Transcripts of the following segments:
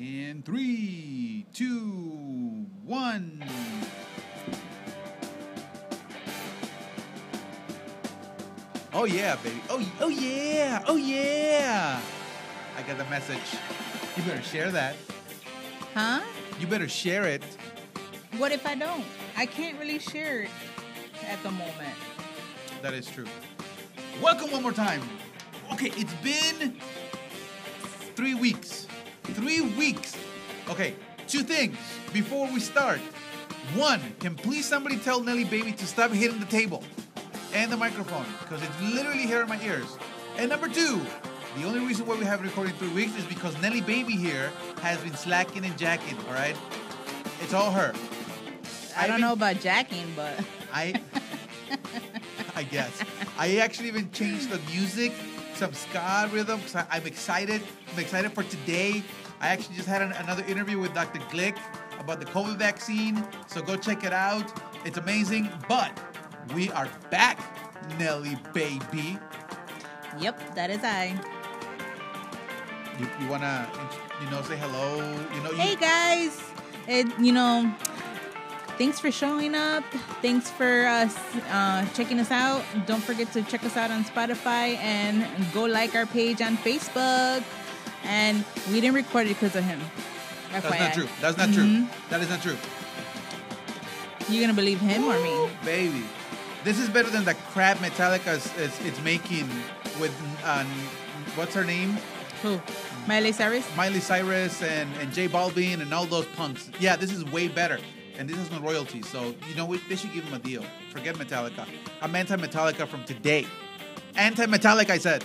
In three, two, one. Oh yeah, baby. Oh, oh yeah. Oh yeah. I got the message. You better share that. Huh? You better share it. What if I don't? I can't really share it at the moment. That is true. Welcome one more time. Okay, it's been three weeks. Three weeks. Okay, two things before we start. One, can please somebody tell Nelly Baby to stop hitting the table and the microphone because it's literally here in my ears. And number two, the only reason why we haven't recorded three weeks is because Nelly Baby here has been slacking and jacking, all right? It's all her. I don't been- know about jacking, but I I guess. I actually even changed the music, some ska rhythm, because I'm excited. I'm excited for today. I actually just had an, another interview with Dr. Glick about the COVID vaccine, so go check it out. It's amazing. But we are back, Nelly baby. yep, that is I. You, you wanna, you know, say hello? You know, you, Hey guys, it you know, thanks for showing up. Thanks for us uh, checking us out. Don't forget to check us out on Spotify and go like our page on Facebook. And we didn't record it because of him. that's not true. That's not true. Mhm. That is not true. You gonna believe him or me? baby. This is better than the crap Metallica is, is, it's making with uh, what's her name, Who? Miley Cyrus? Miley Cyrus and and J Balvin and all those punks. Yeah, this is way better, and this has no royalties. So you know what? They should give him a deal. Forget Metallica. I'm anti-Metallica from today. Anti-Metallica, I said.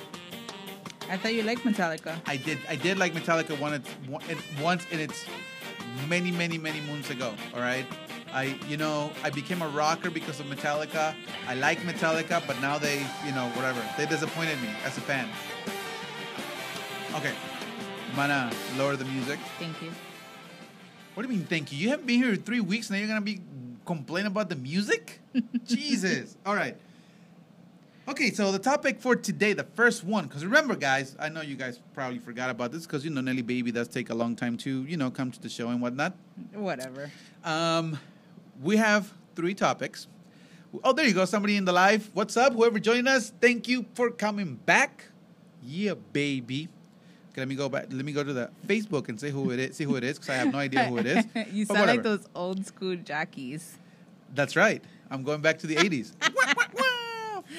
I thought you liked Metallica. I did. I did like Metallica one, once in its many, many, many moons ago. All right. I, you know, I became a rocker because of Metallica. I like Metallica, but now they, you know, whatever. They disappointed me as a fan. Okay. I'm gonna lower the music. Thank you. What do you mean, thank you? You haven't been here three weeks, now you're gonna be complaining about the music? Jesus. All right. Okay, so the topic for today, the first one, because remember, guys, I know you guys probably forgot about this because you know Nelly Baby does take a long time to, you know, come to the show and whatnot. Whatever. Um, we have three topics. Oh, there you go. Somebody in the live. What's up? Whoever joined us, thank you for coming back. Yeah, baby. Okay, let me go back. Let me go to the Facebook and say who it is. See who it is, because I have no idea who it is. you sound like those old school jockeys. That's right. I'm going back to the 80s.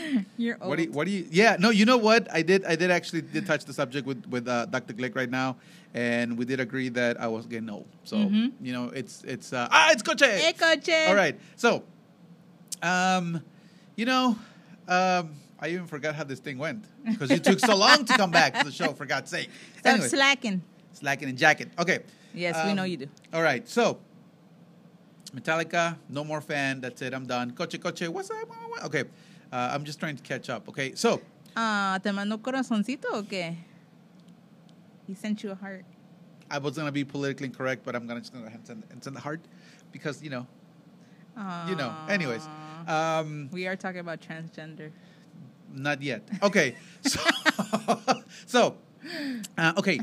You're old. What do you, what do you? Yeah, no. You know what? I did. I did actually did touch the subject with with uh, Dr. Glick right now, and we did agree that I was getting old. So Mhm. you know, it's it's uh, ah, it's Coche. Hey, coche. All right. So, um, you know, um, I even forgot how this thing went because you took so long to come back to the show. For God's sake. Stop Anyway, slacking. slacking and jacket. Okay. Yes, we Um, know you do. All right. So, Metallica, no more fan. That's it. I'm done. Coche, coche. What's up? Okay. Uh, I'm just trying to catch up. Okay. So, Ah, ¿te mandó corazoncito o qué? He sent you a heart. I was gonna be politically incorrect, but I'm gonna just gonna send, send the heart because you know, you know. Anyways, um, we are talking about transgender. not yet. Okay, so so uh, okay,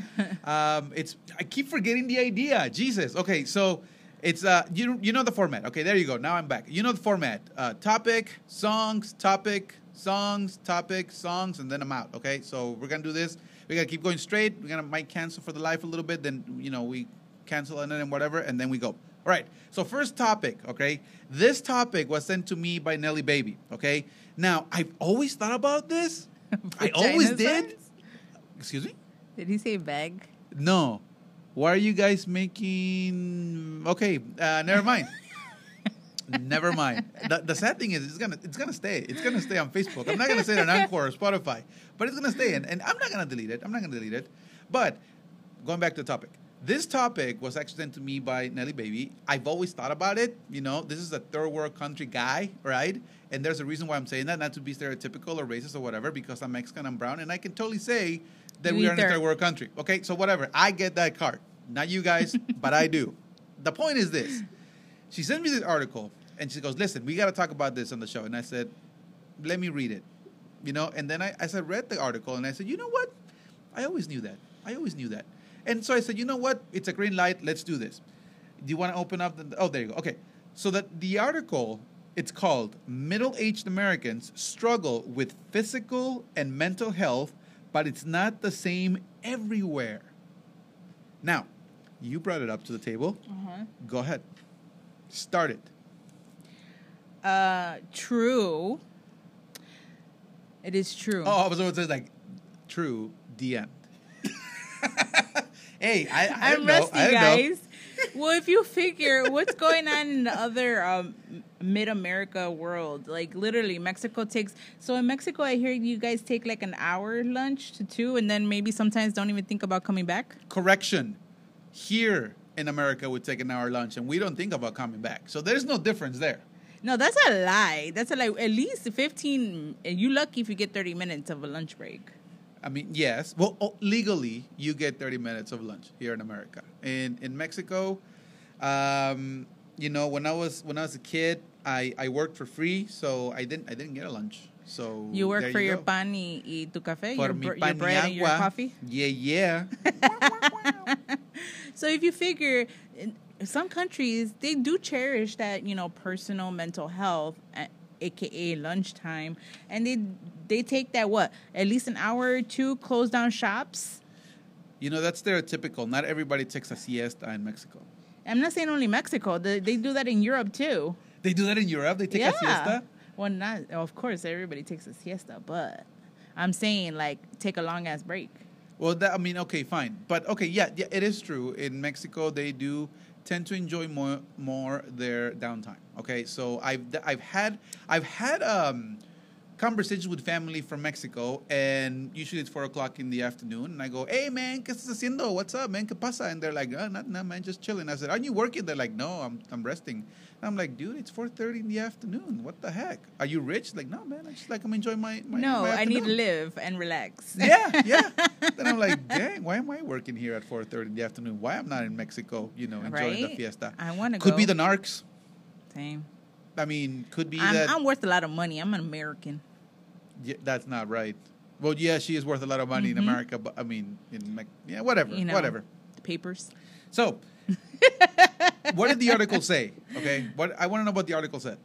um, it's I keep forgetting the idea. Jesus. Okay, so it's uh you you know the format. Okay, there you go. Now I'm back. You know the format. Uh, topic, songs, topic, songs, topic, songs, and then I'm out. Okay, so we're gonna do this. We gotta keep going straight. We're gonna might cancel for the life a little bit. Then you know we cancel and then whatever, and then we go. All right. So first topic. Okay, this topic was sent to me by Nelly Baby. Okay. Now I've always thought about this. I always did. Excuse me. Did he say bag? No. Why are you guys making? Okay, uh, never mind. never mind. The, the sad thing is, it's gonna it's gonna stay. It's gonna stay on Facebook. I'm not gonna say it on Anchor or Spotify, but it's gonna stay. And, and I'm not gonna delete it. I'm not gonna delete it. But going back to the topic, this topic was actually sent to me by Nelly Baby. I've always thought about it. You know, this is a third world country guy, right? And there's a reason why I'm saying that, not to be stereotypical or racist or whatever, because I'm Mexican, I'm brown, and I can totally say that You we are in a third world country. Okay, so whatever. I get that card. Not you guys, but I do. The point is this. She sent me this article and she goes, Listen, we got to talk about this on the show. And I said, Let me read it. You know, and then I, as I read the article and I said, You know what? I always knew that. I always knew that. And so I said, you know what? It's a green light. Let's do this. Do you want to open up the? Oh, there you go. Okay. So that the article it's called Middle-Aged Americans Struggle with Physical and Mental Health, but it's not the same everywhere. Now, you brought it up to the table. Uh-huh. Go ahead. Start it. Uh, true. It is true. Oh, I was going to say like, true. The end. hey, I, I know. rusty, I guys. well, if you figure what's going on in the other um, mid America world, like literally Mexico takes. So in Mexico, I hear you guys take like an hour lunch to two, and then maybe sometimes don't even think about coming back. Correction. Here in America, we take an hour lunch, and we don't think about coming back. So there's no difference there. No, that's a lie. That's a lie. At least fifteen. You lucky if you get thirty minutes of a lunch break. I mean, yes. Well, oh, legally, you get 30 minutes of lunch here in America. In in Mexico, um, you know, when I was when I was a kid, I, I worked for free, so I didn't I didn't get a lunch. So You work for your go. pan y, y tu café, For your, mi pan your y bread and your coffee. Yeah, yeah. So if you figure in some countries they do cherish that you know personal mental health, aka lunchtime, and they they take that what at least an hour or two close down shops. you know, that's stereotypical. Not everybody takes a siesta in Mexico. I'm not saying only Mexico; they, they do that in Europe too. They do that in Europe. They take yeah. a siesta. Well, not of course everybody takes a siesta, but I'm saying like take a long ass break. Well, that, I mean, okay, fine, but okay, yeah, yeah, it is true. In Mexico, they do tend to enjoy more more their downtime. Okay, so I've I've had I've had um, conversations with family from Mexico, and usually it's four o'clock in the afternoon, and I go, "Hey, man, qué estás haciendo? What's up, man? ¿Qué pasa?" And they're like, "Oh, not, no, man, just chilling." I said, "Aren't you working?" They're like, "No, I'm I'm resting." I'm like, "Dude, it's four thirty in the afternoon. What the heck? Are you rich?" Like, "No, man. I just like I'm enjoying my my no, my I need to live and relax. yeah, yeah. then I'm like, dang, why am I working here at 4:30 in the afternoon? Why I'm not in Mexico, you know, enjoying the fiesta? I want to Could go. be the narcs. same. I mean, could be I'm, that. I'm worth a lot of money. I'm an American. yeah, that's not right. Well, yeah, she is worth a lot of money in Mhm. America, but I mean, in Me- yeah, whatever, You know, whatever. The papers. So, what did the article say? Okay, what I want to know what the article said.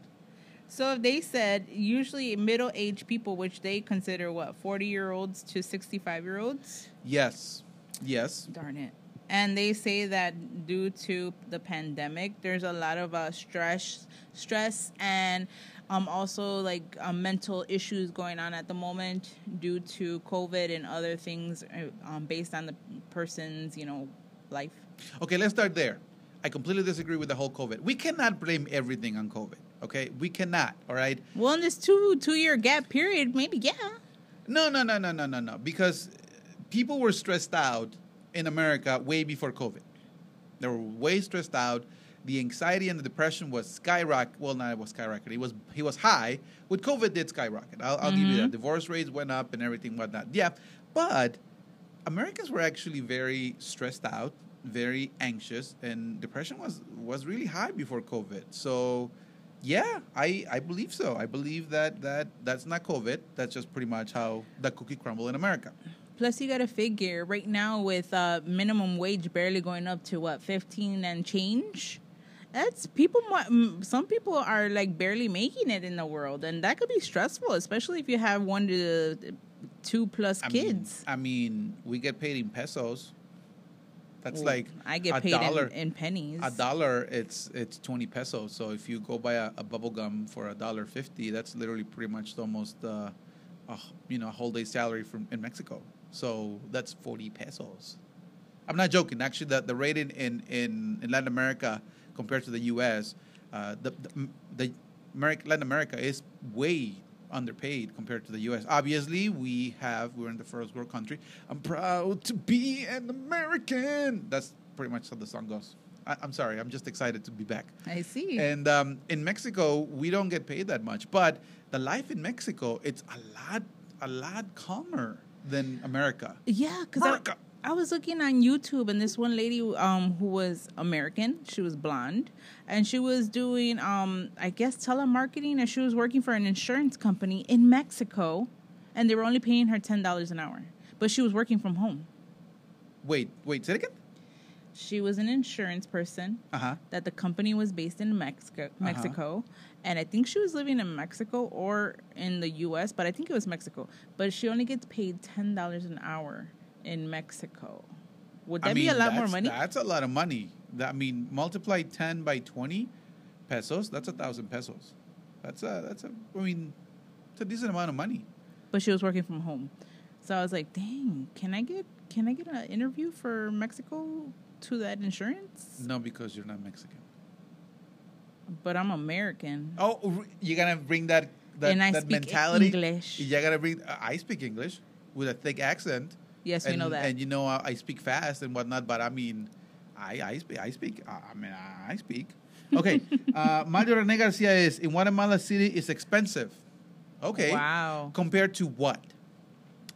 So they said usually middle-aged people, which they consider what 40-year-olds to 65-year-olds. Yes, yes. Darn it. And they say that due to the pandemic, there's a lot of uh, stress, stress, and um, also like uh, mental issues going on at the moment due to COVID and other things uh, um, based on the person's, you know, life. Okay, let's start there. I completely disagree with the whole COVID. We cannot blame everything on COVID. Okay, we cannot. All right. Well, in this two two year gap period, maybe yeah. No, no, no, no, no, no, no. Because people were stressed out in America way before COVID. They were way stressed out. The anxiety and the depression was skyrocket. Well, not it was skyrocket. It was he was high. With COVID, did skyrocket. I'll, I'll give you that. Mhm. Divorce rates went up and everything whatnot. Yeah, but Americans were actually very stressed out, very anxious, and depression was was really high before COVID. So. Yeah, I, I believe so. I believe that, that that's not COVID. That's just pretty much how the cookie crumble in America. Plus, you got to figure right now with uh, minimum wage barely going up to what fifteen and change. That's people. Some people are like barely making it in the world, and that could be stressful, especially if you have one to two plus I kids. Mean, I mean, we get paid in pesos. That's like I get a paid dollar. in, in pennies. a dollar, it's it's twenty pesos. So if you go buy a, a bubble gum for a dollar fifty, that's literally pretty much almost uh, a you know a whole day salary from in Mexico. So that's forty pesos. I'm not joking. Actually, the, the rate in, in, in, in Latin America compared to the U.S., uh, the the, the America, Latin America is way underpaid compared to the U.S. Obviously, we have we're in the first world country. I'm proud to be an American. That's pretty much how the song goes. I, I'm sorry. I'm just excited to be back. I see. And um, in Mexico, we don't get paid that much, but the life in Mexico, it's a lot, a lot calmer than America. Yeah, because I, was looking on YouTube and this one lady um, who was American, she was blonde, and she was doing, um, I guess, telemarketing, and she was working for an insurance company in Mexico, and they were only paying her ten dollars an hour, but she was working from home. Wait, wait, say it again. She was an insurance person. Uh huh. That the company was based in Mexico, Mexico, and I think she was living in Mexico or in the U.S., but I think it was Mexico. But she only gets paid ten dollars an hour in Mexico. Would that I mean, be a lot more money? That's a lot of money. That, I mean, multiply ten by twenty pesos. That's a thousand pesos. That's a that's a. I mean, it's a decent amount of money. but she was working from home. So I was like, "Dang, can I get can I get an interview for Mexico to that insurance?" No, because you're not Mexican. But I'm American. Oh, you're gonna bring that that, And I that speak mentality. English. You're gonna bring. I speak English with a thick accent. Yes, and, we know that. And you know I, I speak fast and whatnot, but I mean, I I speak. I speak. I I mean, I speak. Okay. uh, Mario Rene Garcia is in Guatemala City is expensive. Okay. Wow. Compared to what?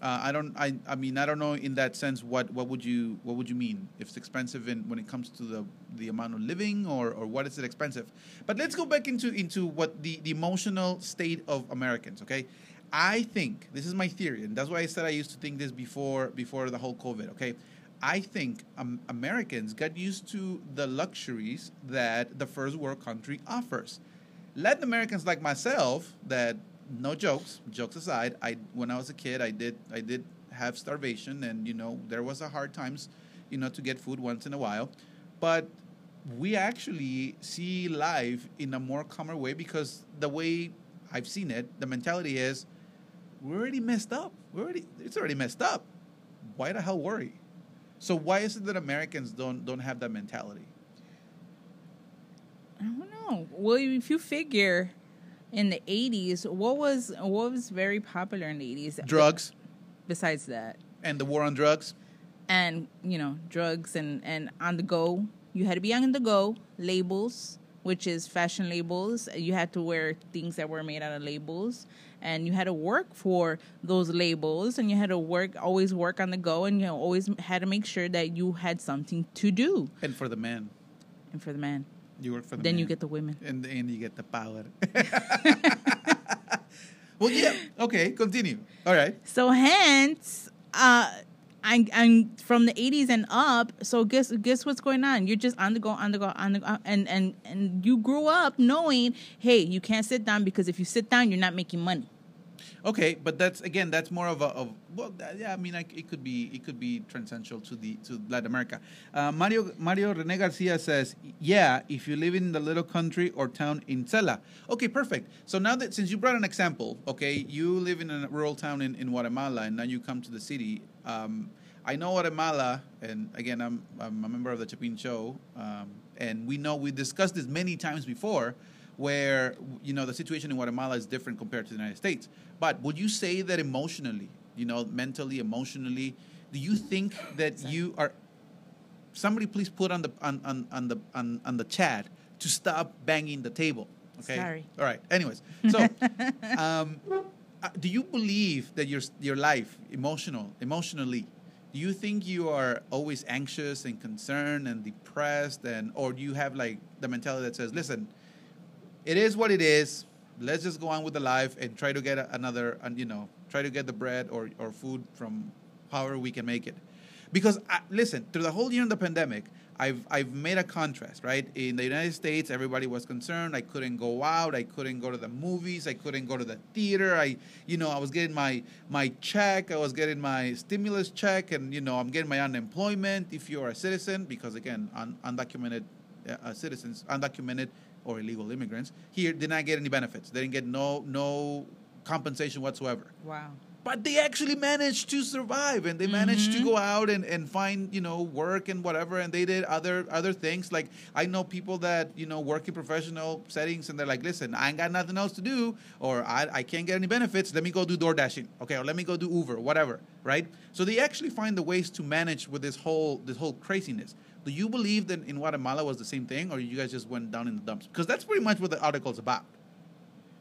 Uh, I don't. I. I mean, I don't know. In that sense, what what would you what would you mean if it's expensive in when it comes to the the amount of living or or what is it expensive? But let's go back into into what the the emotional state of Americans. Okay, I think this is my theory, and that's why I said I used to think this before before the whole COVID. Okay, I think um, Americans got used to the luxuries that the first world country offers. Latin Americans like myself that no jokes, jokes aside, I when I was a kid, I did I did have starvation and you know there was a hard times, you know, to get food once in a while, but we actually see life in a more calmer way because the way I've seen it, the mentality is we're already messed up. We're already it's already messed up. Why the hell worry? So why is it that Americans don't don't have that mentality? I don't know. Well, if you figure in the 80s, what was what was very popular in the 80s? Drugs Besides that, and the war on drugs. and you know, drugs and and on the go. You had to be on the go. Labels, which is fashion labels. You had to wear things that were made out of labels, and you had to work for those labels, and you had to work always work on the go, and you always had to make sure that you had something to do. And for the men And for the men you work for the then man. you get the women. and and you get the power. well, yeah. Okay, continue. All right. So hence, uh, I'm, I'm from the 80s and up. So guess guess what's going on? You're just on the go, on the go, on the go, and and and you grew up knowing, hey, you can't sit down because if you sit down, you're not making money. Okay, but that's again, that's more of a of well, yeah. I mean, like, it could be it could be transcendental to the to Latin America. Uh, Mario Mario Rene Garcia says, yeah, if you live in the little country or town in Xela. Okay, perfect. So now that since you brought an example, okay, you live in a rural town in, in Guatemala, and now you come to the city. Um, I know Guatemala, and again, I'm I'm a member of the Chapin Show, um, and we know we discussed this many times before where you know the situation in Guatemala is different compared to the United States. But would you say that emotionally, you know, mentally, emotionally, do you think that you are? Somebody, please put on the on on, on the on, on the chat to stop banging the table. Okay. Sorry. All right. Anyways, so um, uh, do you believe that your your life, emotional, emotionally, do you think you are always anxious and concerned and depressed, and or do you have like the mentality that says, listen, it is what it is. Let's just go on with the life and try to get another, and you know, try to get the bread or, or food from however we can make it. Because I, listen, through the whole year of the pandemic, I've I've made a contrast, right? In the United States, everybody was concerned. I couldn't go out. I couldn't go to the movies. I couldn't go to the theater. I, you know, I was getting my my check. I was getting my stimulus check, and you know, I'm getting my unemployment. If you're a citizen, because again, un, undocumented uh, citizens, undocumented or illegal immigrants here did not get any benefits. They didn't get no no compensation whatsoever. Wow. But they actually managed to survive and they managed to Mhm. go out and, and find, you know, work and whatever and they did other other things. Like I know people that, you know, work in professional settings and they're like, listen, I ain't got nothing else to do or I, I can't get any benefits. Let me go do door dashing. Okay, or let me go do Uber, whatever. Right? So they actually find the ways to manage with this whole this whole craziness. Do you believe that in Guatemala was the same thing or you guys just went down in the dumps? Because that's pretty much what the article's about.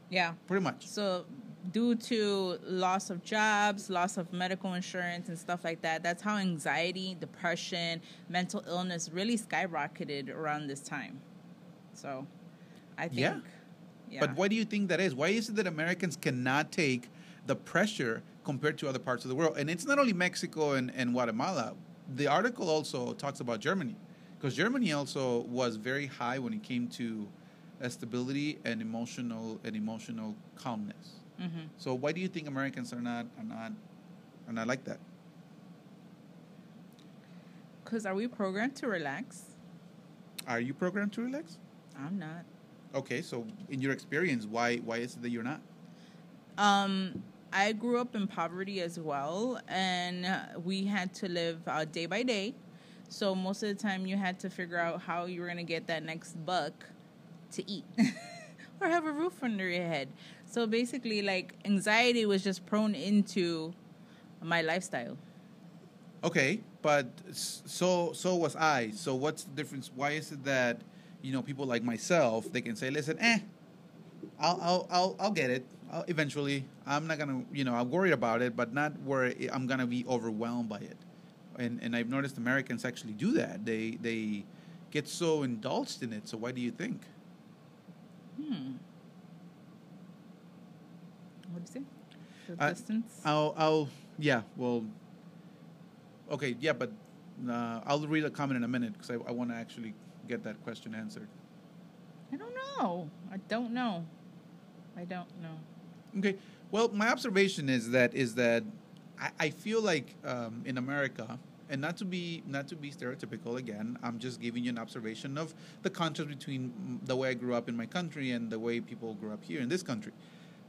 Yeah. Pretty much. So, due to loss of jobs, loss of medical insurance, and stuff like that, that's how anxiety, depression, mental illness really skyrocketed around this time. So, I think. Yeah. yeah. But why do you think that is? Why is it that Americans cannot take the pressure compared to other parts of the world? And it's not only Mexico and, and Guatemala. The article also talks about Germany, because Germany also was very high when it came to stability and emotional and emotional calmness. hmm So why do you think Americans are not are not are not like that? Because are we programmed to relax? Are you programmed to relax? I'm not. Okay, so in your experience, why why is it that you're not? Um, I grew up in poverty as well, and we had to live uh, day by day. So most of the time, you had to figure out how you were gonna get that next buck to eat, or have a roof under your head. So basically, like anxiety was just prone into my lifestyle. Okay, but so so was I. So what's the difference? Why is it that you know people like myself they can say, listen, eh, I'll I'll I'll, I'll get it. I'll, eventually, I'm not gonna you know I'm worried about it, but not where I'm gonna be overwhelmed by it. And and I've noticed Americans actually do that. They they get so indulged in it. So why do you think? Hmm. What do you say? The Uh, distance. I'll I'll yeah well. Okay, yeah, but uh, I'll read a comment in a minute because I, I want to actually get that question answered. I don't know. I don't know. I don't know. Okay. Well, my observation is that is that I, I feel like um, in America, and not to be not to be stereotypical again, I'm just giving you an observation of the contrast between the way I grew up in my country and the way people grew up here in this country.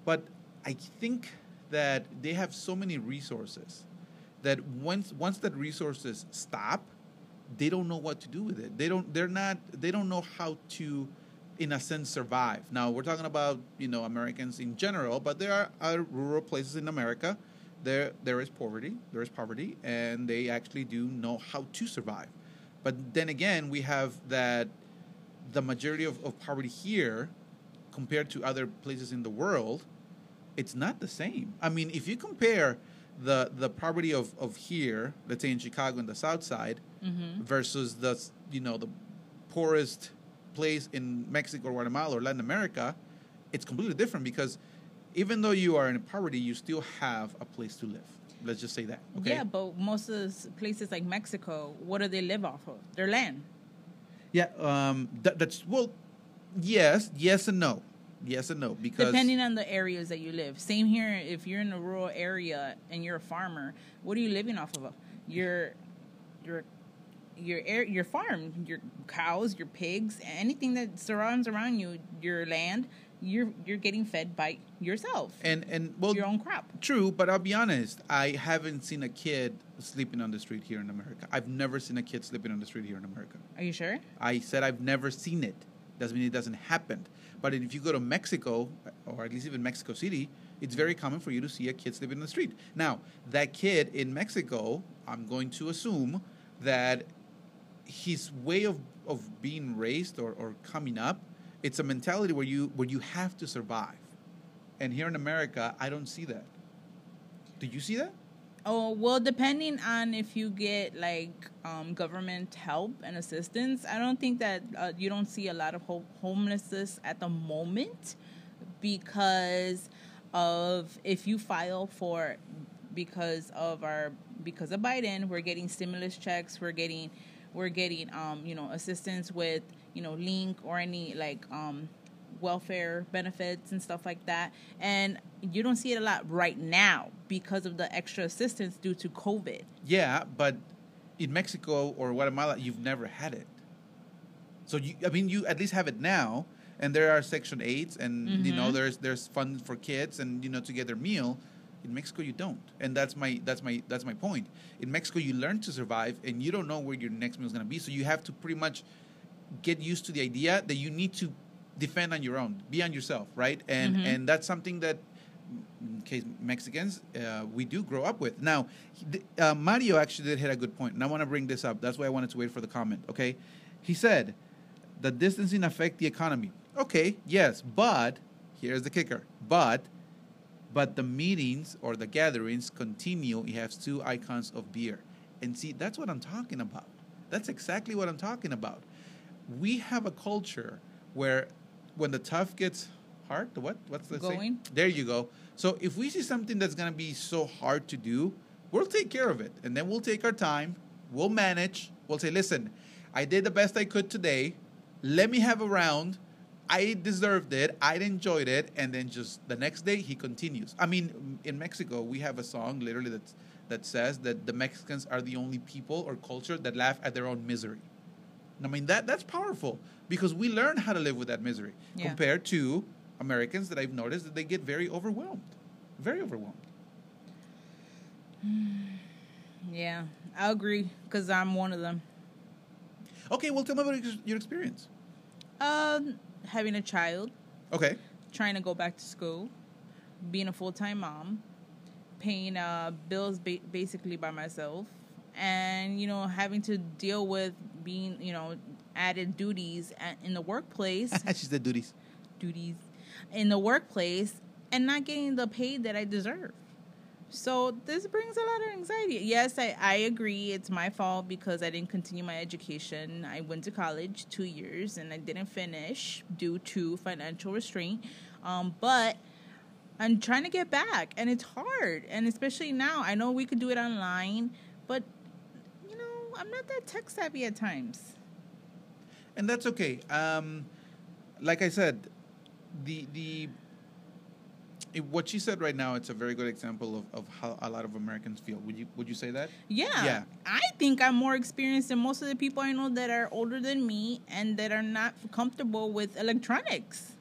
But I think that they have so many resources that once once that resources stop, they don't know what to do with it. They don't. They're not. They don't know how to, in a sense, survive. Now we're talking about you know Americans in general, but there are other rural places in America. There there is poverty. There is poverty, and they actually do know how to survive. But then again, we have that the majority of, of poverty here, compared to other places in the world, it's not the same. I mean, if you compare the the poverty of, of here, let's say in Chicago in the South Side, Mm-hmm. versus the you know the poorest place in Mexico or Guatemala or Latin America, it's completely different because even though you are in poverty, you still have a place to live. Let's just say that. Okay. Yeah, but most of places like Mexico, what do they live off of? Their land. Yeah. Um. That, that's well. Yes. Yes and no. Yes and no because Depending on the areas that you live. Same here. If you're in a rural area and you're a farmer, what are you living off of? Your, your, your air, your farm, your cows, your pigs, anything that surrounds around you, your land. You're you're getting fed by yourself, and and well your own crop. True, but I'll be honest. I haven't seen a kid sleeping on the street here in America. I've never seen a kid sleeping on the street here in America. Are you sure? I said I've never seen it. Doesn't mean it doesn't happen. But if you go to Mexico, or at least even Mexico City, it's very common for you to see a kid sleeping on the street. Now, that kid in Mexico, I'm going to assume that his way of, of being raised or, or coming up, it's a mentality where you where you have to survive. And here in America, I don't see that. Do you see that? Oh well, depending on if you get like um, government help and assistance, I don't think that uh, you don't see a lot of ho- homelessness at the moment because of if you file for because of our because of Biden, we're getting stimulus checks, we're getting we're getting um, you know assistance with you know link or any like um, welfare benefits and stuff like that. And you don't see it a lot right now because of the extra assistance due to COVID. Yeah, but in Mexico or Guatemala, you've never had it. So you, I mean, you at least have it now, and there are Section Eights, and you know, Mhm. there's there's funds for kids, and you know, to get their meal. In Mexico, you don't, and that's my that's my that's my point. In Mexico, you learn to survive, and you don't know where your next meal is going to be, so you have to pretty much get used to the idea that you need to defend on your own, be on yourself, right? And Mhm. and that's something that in case Mexicans, uh, we do grow up with. Now, uh, Mario actually did hit a good point, and I want to bring this up. That's why I wanted to wait for the comment. Okay, he said, "The distancing affect the economy." Okay, yes, but here's the kicker: but but the meetings or the gatherings continue. He has two icons of beer, and see, that's what I'm talking about. That's exactly what I'm talking about. We have a culture where when the tough gets hard, the what? What's the saying? Going. There you go. So if we see something that's gonna be so hard to do, we'll take care of it, and then we'll take our time. We'll manage. We'll say, listen, I did the best I could today. Let me have a round. I deserved it. I enjoyed it. And then just the next day, he continues. I mean, in Mexico, we have a song literally that, that says that the Mexicans are the only people or culture that laugh at their own misery. I mean, that, that's powerful because we learn how to live with that misery Yeah. compared to Americans that I've noticed that they get very overwhelmed. Very overwhelmed. Yeah, I agree because I'm one of them. Okay, well, tell me about your- your experience. Um, having a child, Okay. trying to go back to school, being a full time mom, paying uh, bills ba- basically by myself, and you know having to deal with being you know added duties at, in the workplace, She's the duties. duties in the workplace, and not getting the pay that I deserve. So this brings a lot of anxiety. Yes, I, I agree. It's my fault because I didn't continue my education. I went to college two years and I didn't finish due to financial restraint. Um, but I'm trying to get back, and it's hard. And especially now, I know we could do it online, but you know, I'm not that tech savvy at times. and that's okay. Um, like I said, the the what she said right now, it's a very good example of, of how a lot of Americans feel. Would you would you say that? Yeah. Yeah. I think I'm more experienced than most of the people I know that are older than me and that are not comfortable with electronics.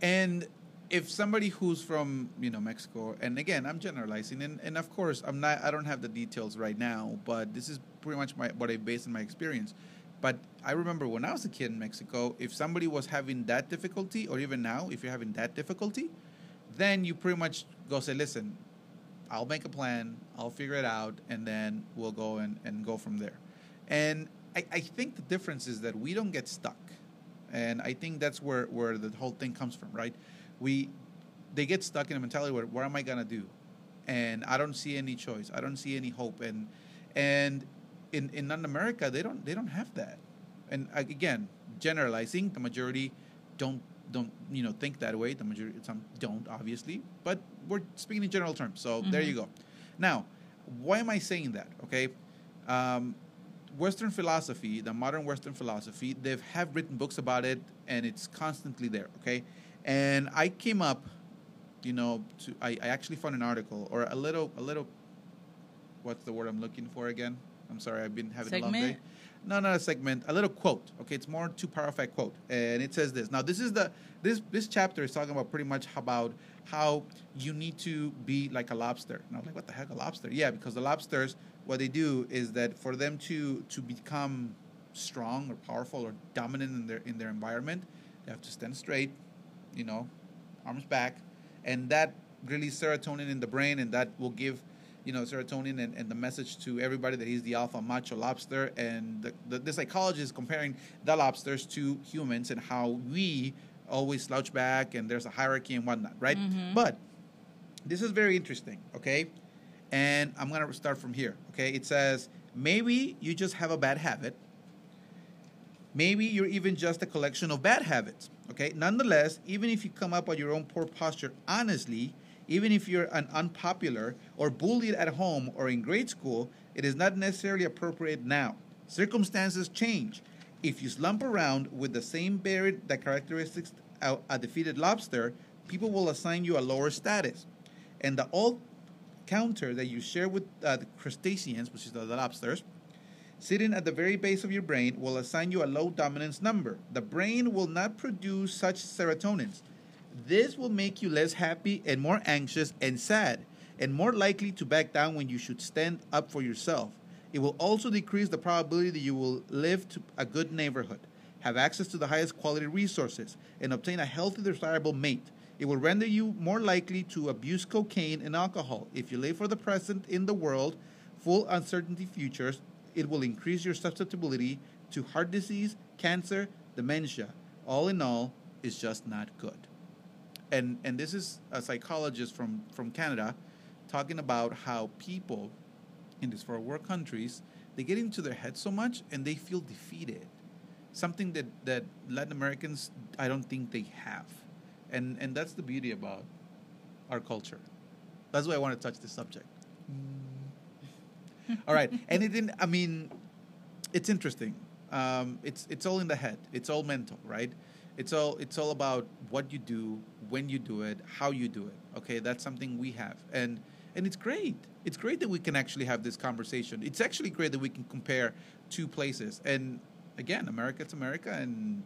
And if somebody who's from you know Mexico, and again I'm generalizing, and, and of course I'm not I don't have the details right now, but this is pretty much my what I based on my experience. But I remember when I was a kid in Mexico, if somebody was having that difficulty, or even now, if you're having that difficulty, then you pretty much go say, listen, I'll make a plan, I'll figure it out, and then we'll go and, and go from there. And I, I think the difference is that we don't get stuck. And I think that's where, where the whole thing comes from, right? We they get stuck in a mentality where what am I gonna do? And I don't see any choice. I don't see any hope. And and in, in Latin America they don't they don't have that. And again, generalizing, the majority don't don't you know think that way. The majority some don't obviously, but we're speaking in general terms. So there you go. Now, why am I saying that? Okay, um, Western philosophy, the modern Western philosophy, they have written books about it, and it's constantly there. Okay, and I came up, you know, to I, I actually found an article or a little a little. What's the word I'm looking for again? I'm sorry, I've been having a long day. No, not a segment. A little quote. Okay, it's more too powerful quote, and it says this. Now, this is the this this chapter is talking about pretty much about how you need to be like a lobster. And I was like, what the heck, a lobster? Yeah, because the lobsters, what they do is that for them to to become strong or powerful or dominant in their in their environment, they have to stand straight, you know, arms back, and that releases serotonin in the brain, and that will give you know, serotonin and, and the message to everybody that he's the alpha macho lobster. And the, the, the psychologist is comparing the lobsters to humans and how we always slouch back and there's a hierarchy and whatnot, right? Mm-hmm. But this is very interesting, okay? And I'm going to start from here, okay? It says, maybe you just have a bad habit. Maybe you're even just a collection of bad habits. Okay. Nonetheless, even if you come up with your own poor posture honestly, even if you're an unpopular or bullied at home or in grade school, it is not necessarily appropriate now. Circumstances change. If you slump around with the same buried that characteristics a, a defeated lobster, people will assign you a lower status. And the old counter that you share with uh, the crustaceans, which is the lobsters, sitting at the very base of your brain will assign you a low dominance number. The brain will not produce such serotonins. This will make you less happy and more anxious and sad, and more likely to back down when you should stand up for yourself. It will also decrease the probability that you will live to a good neighborhood, have access to the highest quality resources, and obtain a healthy, desirable mate. It will render you more likely to abuse cocaine and alcohol. If you live for the present in the world, full uncertainty futures, it will increase your susceptibility to heart disease, cancer, dementia. All in all, it's just not good. And and this is a psychologist from from Canada talking about how people in these first world countries they get into their head so much and they feel defeated. Something that that Latin Americans I don't think they have. And and that's the beauty about our culture. That's why I want to touch this subject. All right. Anything? I mean, it's interesting. Um, it's it's all in the head. It's all mental, right? It's all it's all about what you do, when you do it, how you do it. Okay, that's something we have, and and it's great. It's great that we can actually have this conversation. It's actually great that we can compare two places. And again, America, it's America, and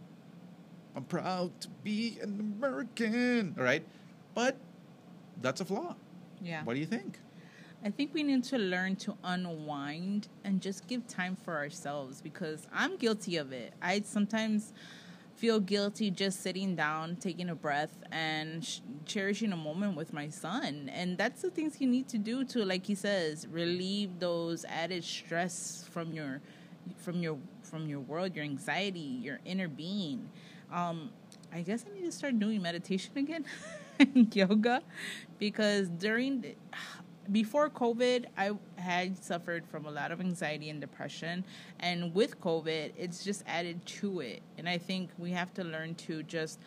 I'm proud to be an American. All right, but that's a flaw. Yeah. What do you think? I think we need to learn to unwind and just give time for ourselves because I'm guilty of it. I sometimes feel guilty just sitting down, taking a breath, and sh- cherishing a moment with my son. And that's the things you need to do to, like he says, relieve those added stress from your from your from your world, your anxiety, your inner being. Um, I guess I need to start doing meditation again, yoga, because during the, before COVID, I had suffered from a lot of anxiety and depression. And with COVID, it's just added to it. And I think we have to learn to just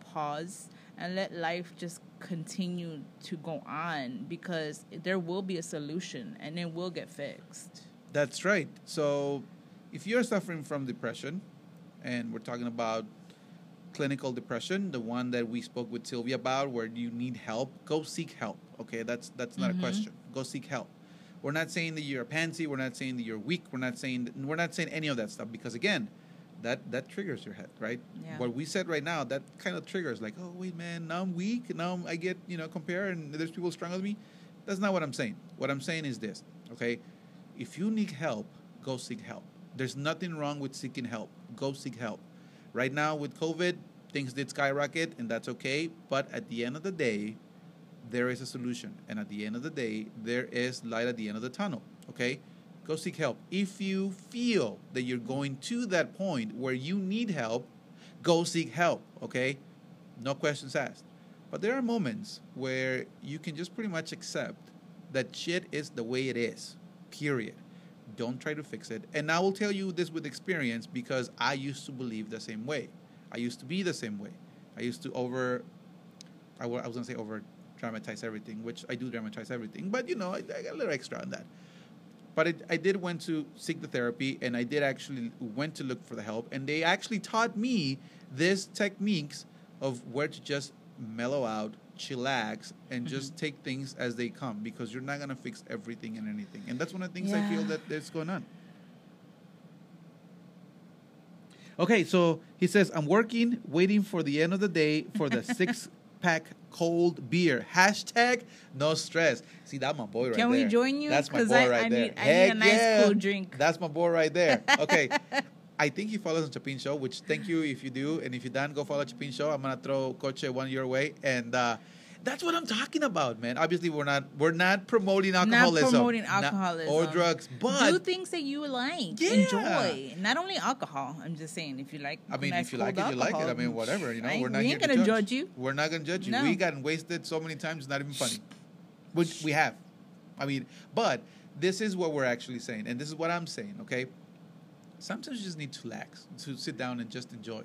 pause and let life just continue to go on because there will be a solution and it will get fixed. That's right. So, if you're suffering from depression, and we're talking about clinical depression, the one that we spoke with Sylvia about, where you need help, go seek help. Okay, that's that's not Mhm. a question. Go seek help. We're not saying that you're a pansy. We're not saying that you're weak. We're not saying that, we're not saying any of that stuff because again, that that triggers your head, right? Yeah. What we said right now, that kind of triggers like, oh wait, man, now I'm weak. Now I get you know compare, and there's people stronger than me. That's not what I'm saying. What I'm saying is this, okay? If you need help, go seek help. There's nothing wrong with seeking help. Go seek help. Right now with COVID, things did skyrocket, and that's okay. But at the end of the day, there is a solution. And at the end of the day, there is light at the end of the tunnel. Okay? Go seek help. If you feel that you're going to that point where you need help, go seek help. Okay? No questions asked. But there are moments where you can just pretty much accept that shit is the way it is. Period. Don't try to fix it. And I will tell you this with experience because I used to believe the same way. I used to be the same way. I used to over, I was to say over dramatize everything, which I do dramatize everything, but you know, I, I got a little extra on that. But it, I did went to seek the therapy, and I did actually went to look for the help, and they actually taught me these techniques of where to just mellow out, chillax, and just mm-hmm. take things as they come because you're not gonna fix everything and anything, and that's one of the things I feel that that's going on. Okay, so he says, I'm working, waiting for the end of the day for the six pack cold beer. Hashtag no stress. See, that's my boy right Can there. Can we join you? That's my boy I- right I there. need- I need a Heck nice yeah. cool drink. That's my boy right there. Okay. I think he follows on Chapin Show, which thank you if you do. And if you don't, go follow Chapin Show. I'm gonna throw Coche one your way. And uh, that's what I'm talking about, man. Obviously we're not we're not promoting alcoholism. promoting not- or drugs. But do things that you like, Yeah. enjoy. Not only alcohol. I'm just saying, if you like, I mean, nice if you like it, cold you like it. I mean, whatever. You know, we're not we ain't to gonna judge. judge you. We're not gonna judge you. No. We gotten wasted so many times, it's not even funny. Which we have. I mean, but this is what we're actually saying, and this is what I'm saying. Okay, sometimes you just need to relax, to sit down and just enjoy.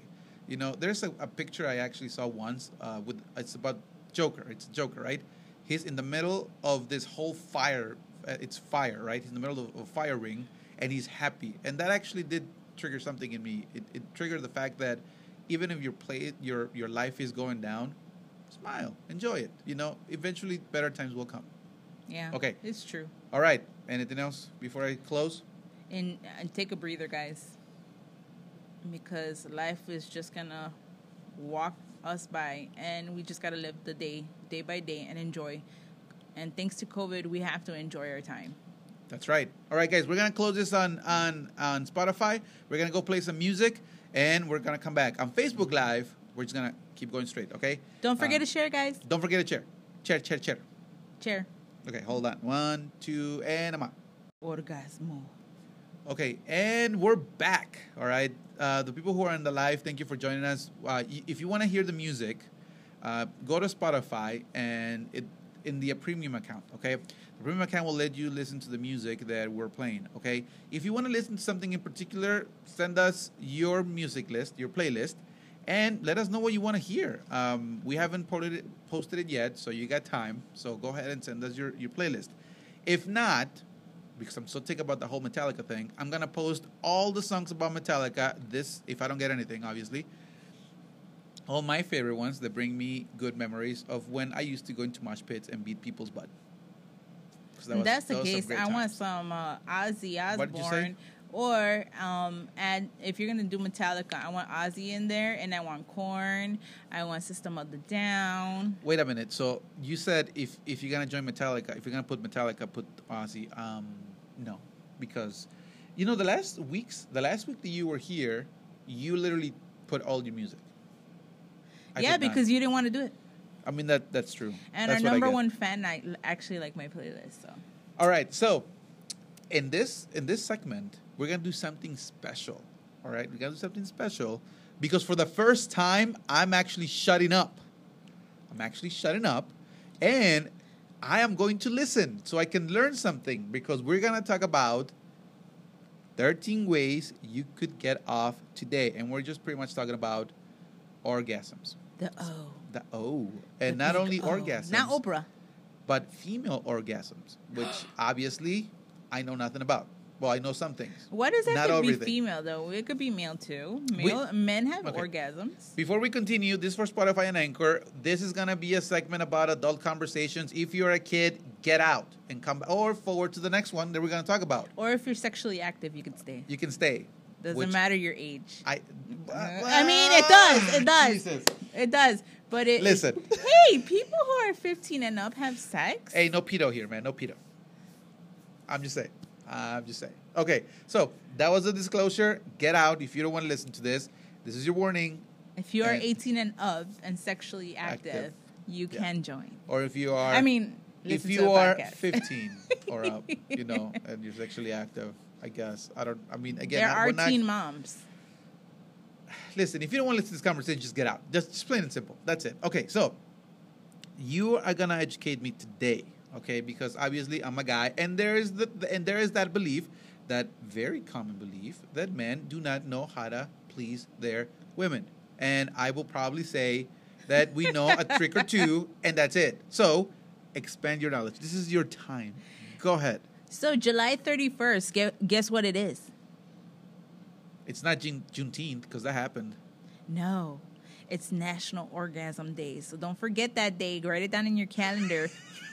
You know, there's a, a picture I actually saw once uh, with it's about Joker. It's Joker, right? He's in the middle of this whole fire. Uh, it's fire, right? He's in the middle of a fire ring, and he's happy. And that actually did trigger something in me. It, it triggered the fact that even if your play, your your life is going down, smile, enjoy it. You know, eventually better times will come. Yeah. Okay. It's true. All right. Anything else before I close? And, and take a breather, guys. Because life is just gonna walk us by, and we just gotta live the day, day by day, and enjoy. And thanks to COVID, we have to enjoy our time. That's right. All right, guys, we're gonna close this on on on Spotify. We're gonna go play some music, and we're gonna come back on Facebook Live. We're just gonna keep going straight. Okay. Don't forget Um, to share, guys. Don't forget to share. chair, chair, chair, chair. Share. Okay, hold on. One, two, and I'm out. Orgasmo. Okay, and we're back. All right, uh, the people who are on the live, thank you for joining us. Uh, y- if you want to hear the music, uh, go to Spotify and it in the premium account. Okay, the premium account will let you listen to the music that we're playing. Okay, if you want to listen to something in particular, send us your music list, your playlist, and let us know what you want to hear. Um, we haven't posted it, posted it yet, so you got time. So go ahead and send us your, your playlist. If not, because I'm so tick about the whole Metallica thing, I'm gonna post all the songs about Metallica. This, if I don't get anything, obviously. All my favorite ones that bring me good memories of when I used to go into mosh pits and beat people's butt. that was- That's the some case. I want some uh, Ozzy What did you say? Osbourne. Or um, and if you're gonna do Metallica, I want Ozzy in there, and I want Korn. I want System of the Down. Wait a minute. So you said if if you're gonna join Metallica, if you're gonna put Metallica, put Ozzy. Um, no, because you know the last weeks, the last week that you were here, you literally put all your music. I yeah, because you didn't want to do it. I mean that that's true. And That's our number one fan I actually like my playlist. So All right, so in this in this segment, we're gonna do something special. All right, we're gonna do something special because for the first time, I'm actually shutting up. I'm actually shutting up, and I am going to listen so I can learn something because we're gonna talk about 13 ways you could get off today, and we're just pretty much talking about orgasms. the O. The oh, and The not only O. orgasms Not Oprah. but female orgasms, which obviously I know nothing about. Well, I know some things. What does that Not have to be everything. female though? It could be male too. Male men have Okay. orgasms. Before we continue, this for Spotify and Anchor. This is gonna be a segment about adult conversations. If you're a kid, get out and come, or forward to the next one that we're gonna talk about. Or if you're sexually active, you can stay. You can stay. Doesn't Which matter your age. I. Uh, I mean, it does. It does. Jesus. It does. But it. Listen. Hey, people who are 15 and up have sex. Hey, no pedo here, man. No pedo. I'm just saying. I'm just saying. Okay, so that was a disclosure. Get out if you don't want to listen to this. This is your warning. If you are And- 18 and up and sexually active, Active. you Yeah. can join. Or if you are. I mean, if you are podcast. 15 or up, you know, and you're sexually active, I guess. I don't. I mean, again, there I- are teen moms. listen, if you don't want to listen to this conversation, just get out. Just, just plain and simple. That's it. Okay, so you are gonna educate me today, okay? Because obviously I'm a guy, and there is the, and there is that belief, that very common belief that men do not know how to please their women, and I will probably say that we know a trick or two, and that's it. So expand your knowledge. This is your time. Go ahead. So July 31st, guess, guess what it is? It's not June, Juneteenth because that happened. No, it's National Orgasm Day. So don't forget that day. Write it down in your calendar.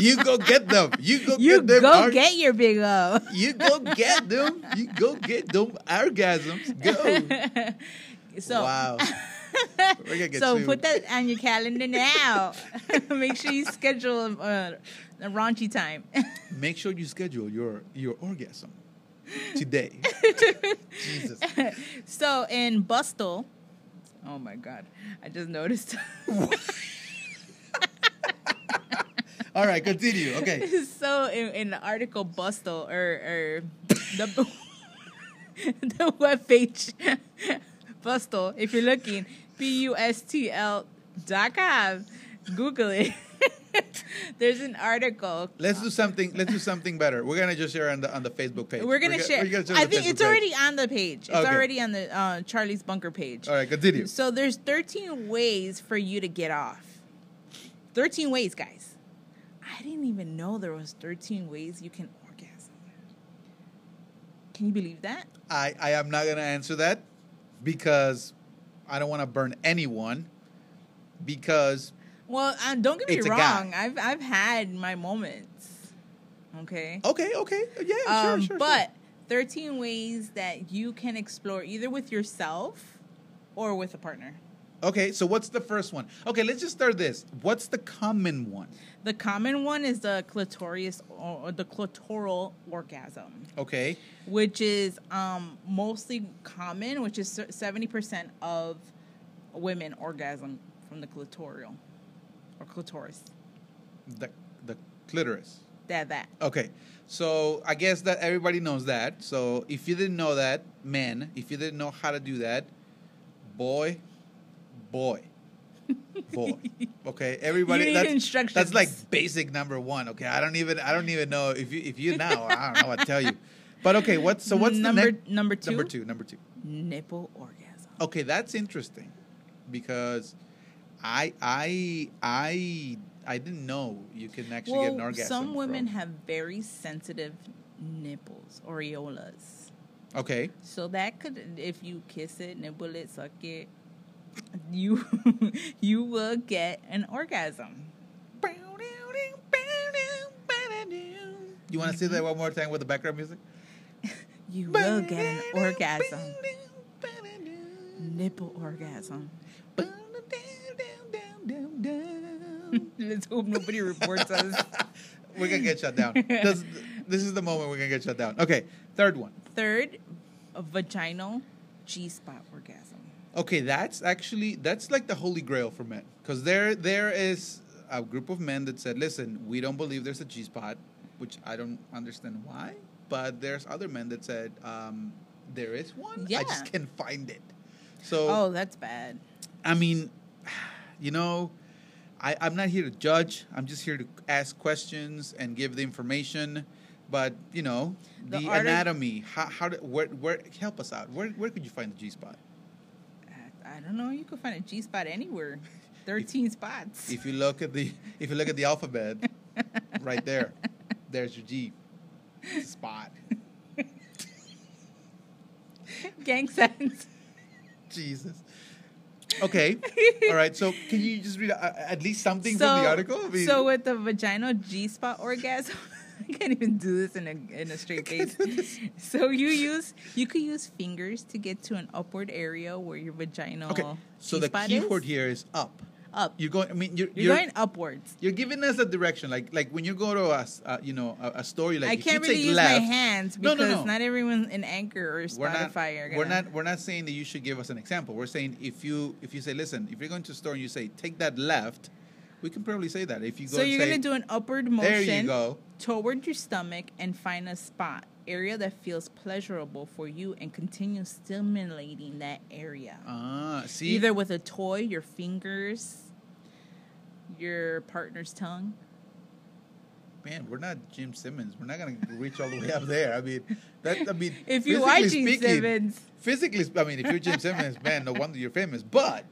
You go get them. You go you get them. go Ar- get your big O. You go get them. You go get them orgasms. Go. so wow. So sued. put that on your calendar now. Make sure you schedule uh, a raunchy time. Make sure you schedule your your orgasm today. Jesus. so in Bustle, oh my god, I just noticed. All right, continue. Okay. so in, in the article Bustle or or the the webpage Bustle, if you're looking, B U S T L dot com, Google it. There's an article. Let's do something. Let's do something better. We're gonna just share on the on the Facebook page. We're gonna go- share. we're gonna I think it's page. already on the page. It's Okay. already on the uh, Charlie's Bunker page. All right, continue. So there's 13 ways for you to get off. 13 ways, guys. I didn't even know there was 13 ways you can orgasm. Can you believe that? I I am not gonna answer that because I don't want to burn anyone. Because Well, uh, don't get me wrong. I've I've had my moments. Okay. okay, okay, yeah, Um, sure, sure. but 13 ways that you can explore either with yourself or with a partner. Okay. So what's the first one? Okay, let's just start this. What's the common one? The common one is the clitoris or the clitoral orgasm. Okay. which is um, mostly common, which is seventy percent of women orgasm from the clitoral or clitoris. The the clitoris. That that. Okay. So I guess that everybody knows that. So if you didn't know that, men, if you didn't know how to do that, boy, boy, boy. Okay. Everybody. That's. That's like basic number one. Okay. I don't even. I don't even know if you if you know. I don't know what to tell you. But okay. What's so what's number the number two? Number two. Number two. Nipple orgasm. Okay, that's interesting because I I I I didn't know you can actually well, get an orgasm. some women from- have very sensitive nipples, areolas. Okay. So that could, if you kiss it, nibble it, suck it, you you will get an orgasm. You want to say that one more time with the background music? You will get an orgasm, nipple orgasm. Let's hope nobody reports us. We're gonna get shut down. This, this is the moment we're gonna get shut down. Okay, third one. Third, a vaginal G spot orgasm. Okay, that's actually that's like the holy grail for men because there there is a group of men that said, listen, we don't believe there's a G spot, which I don't understand why, but there's other men that said um, there is one. Yeah. I just can't find it. So Oh, that's bad. I mean, you know, I, I'm not here to judge. I'm just here to ask questions and give the information. But you know, The the, art of- anatomy. How how where where help us out? Where where could you find the G spot? I- don't know. You could find a G spot anywhere. Thirteen spots. If you look at the if you look at the alphabet, right there, there's your G spot. Gang sense. Jesus. Okay. All right. So can you just read uh, at least something so, from the article? I mean- so with the vaginal G spot orgasm, I can't even do this in a in a straight face. so you use you could use fingers to get to an upward area where your vaginal okay. So the G-spot key is. word here is up. up. You're going. I mean, you're You're, you're, going upwards. you're giving us a direction. Like like when you go to a uh, you know a, a story like I can't you really use left, my hands because no, no. not everyone in Anchor or we're not, Spotify are gonna. we're not we're not saying that you should give us an example. We're saying if you if you say listen, if you're going to a store and you say take that left, we can probably say that. If you go so you're say, gonna do an upward motion there you go. toward your stomach and find a spot area that feels pleasurable for you and continue stimulating that area. Ah, see, Either with a toy, your fingers, your partner's tongue. man, we're not Gene Simmons. We're not gonna reach all the way up there. I mean, that I mean, If you are speaking- Simmons. physically, I mean, if you're Gene Simmons, man, no wonder you're famous. But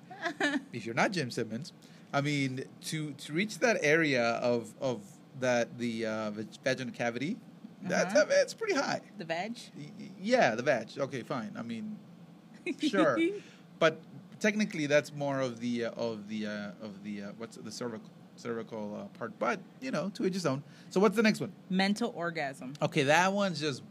if you're not Gene Simmons, I mean, to to reach that area of of that the uh, vag- vaginal cavity, that's Uh-huh. that's pretty high. The y- Yeah, the vag. Okay, fine. I mean, sure, but technically that's more of the uh, of the uh, of the uh, what's the cervical cervical uh, part. But you know, to each his own. So what's the next one? Mental orgasm. Okay, that one's just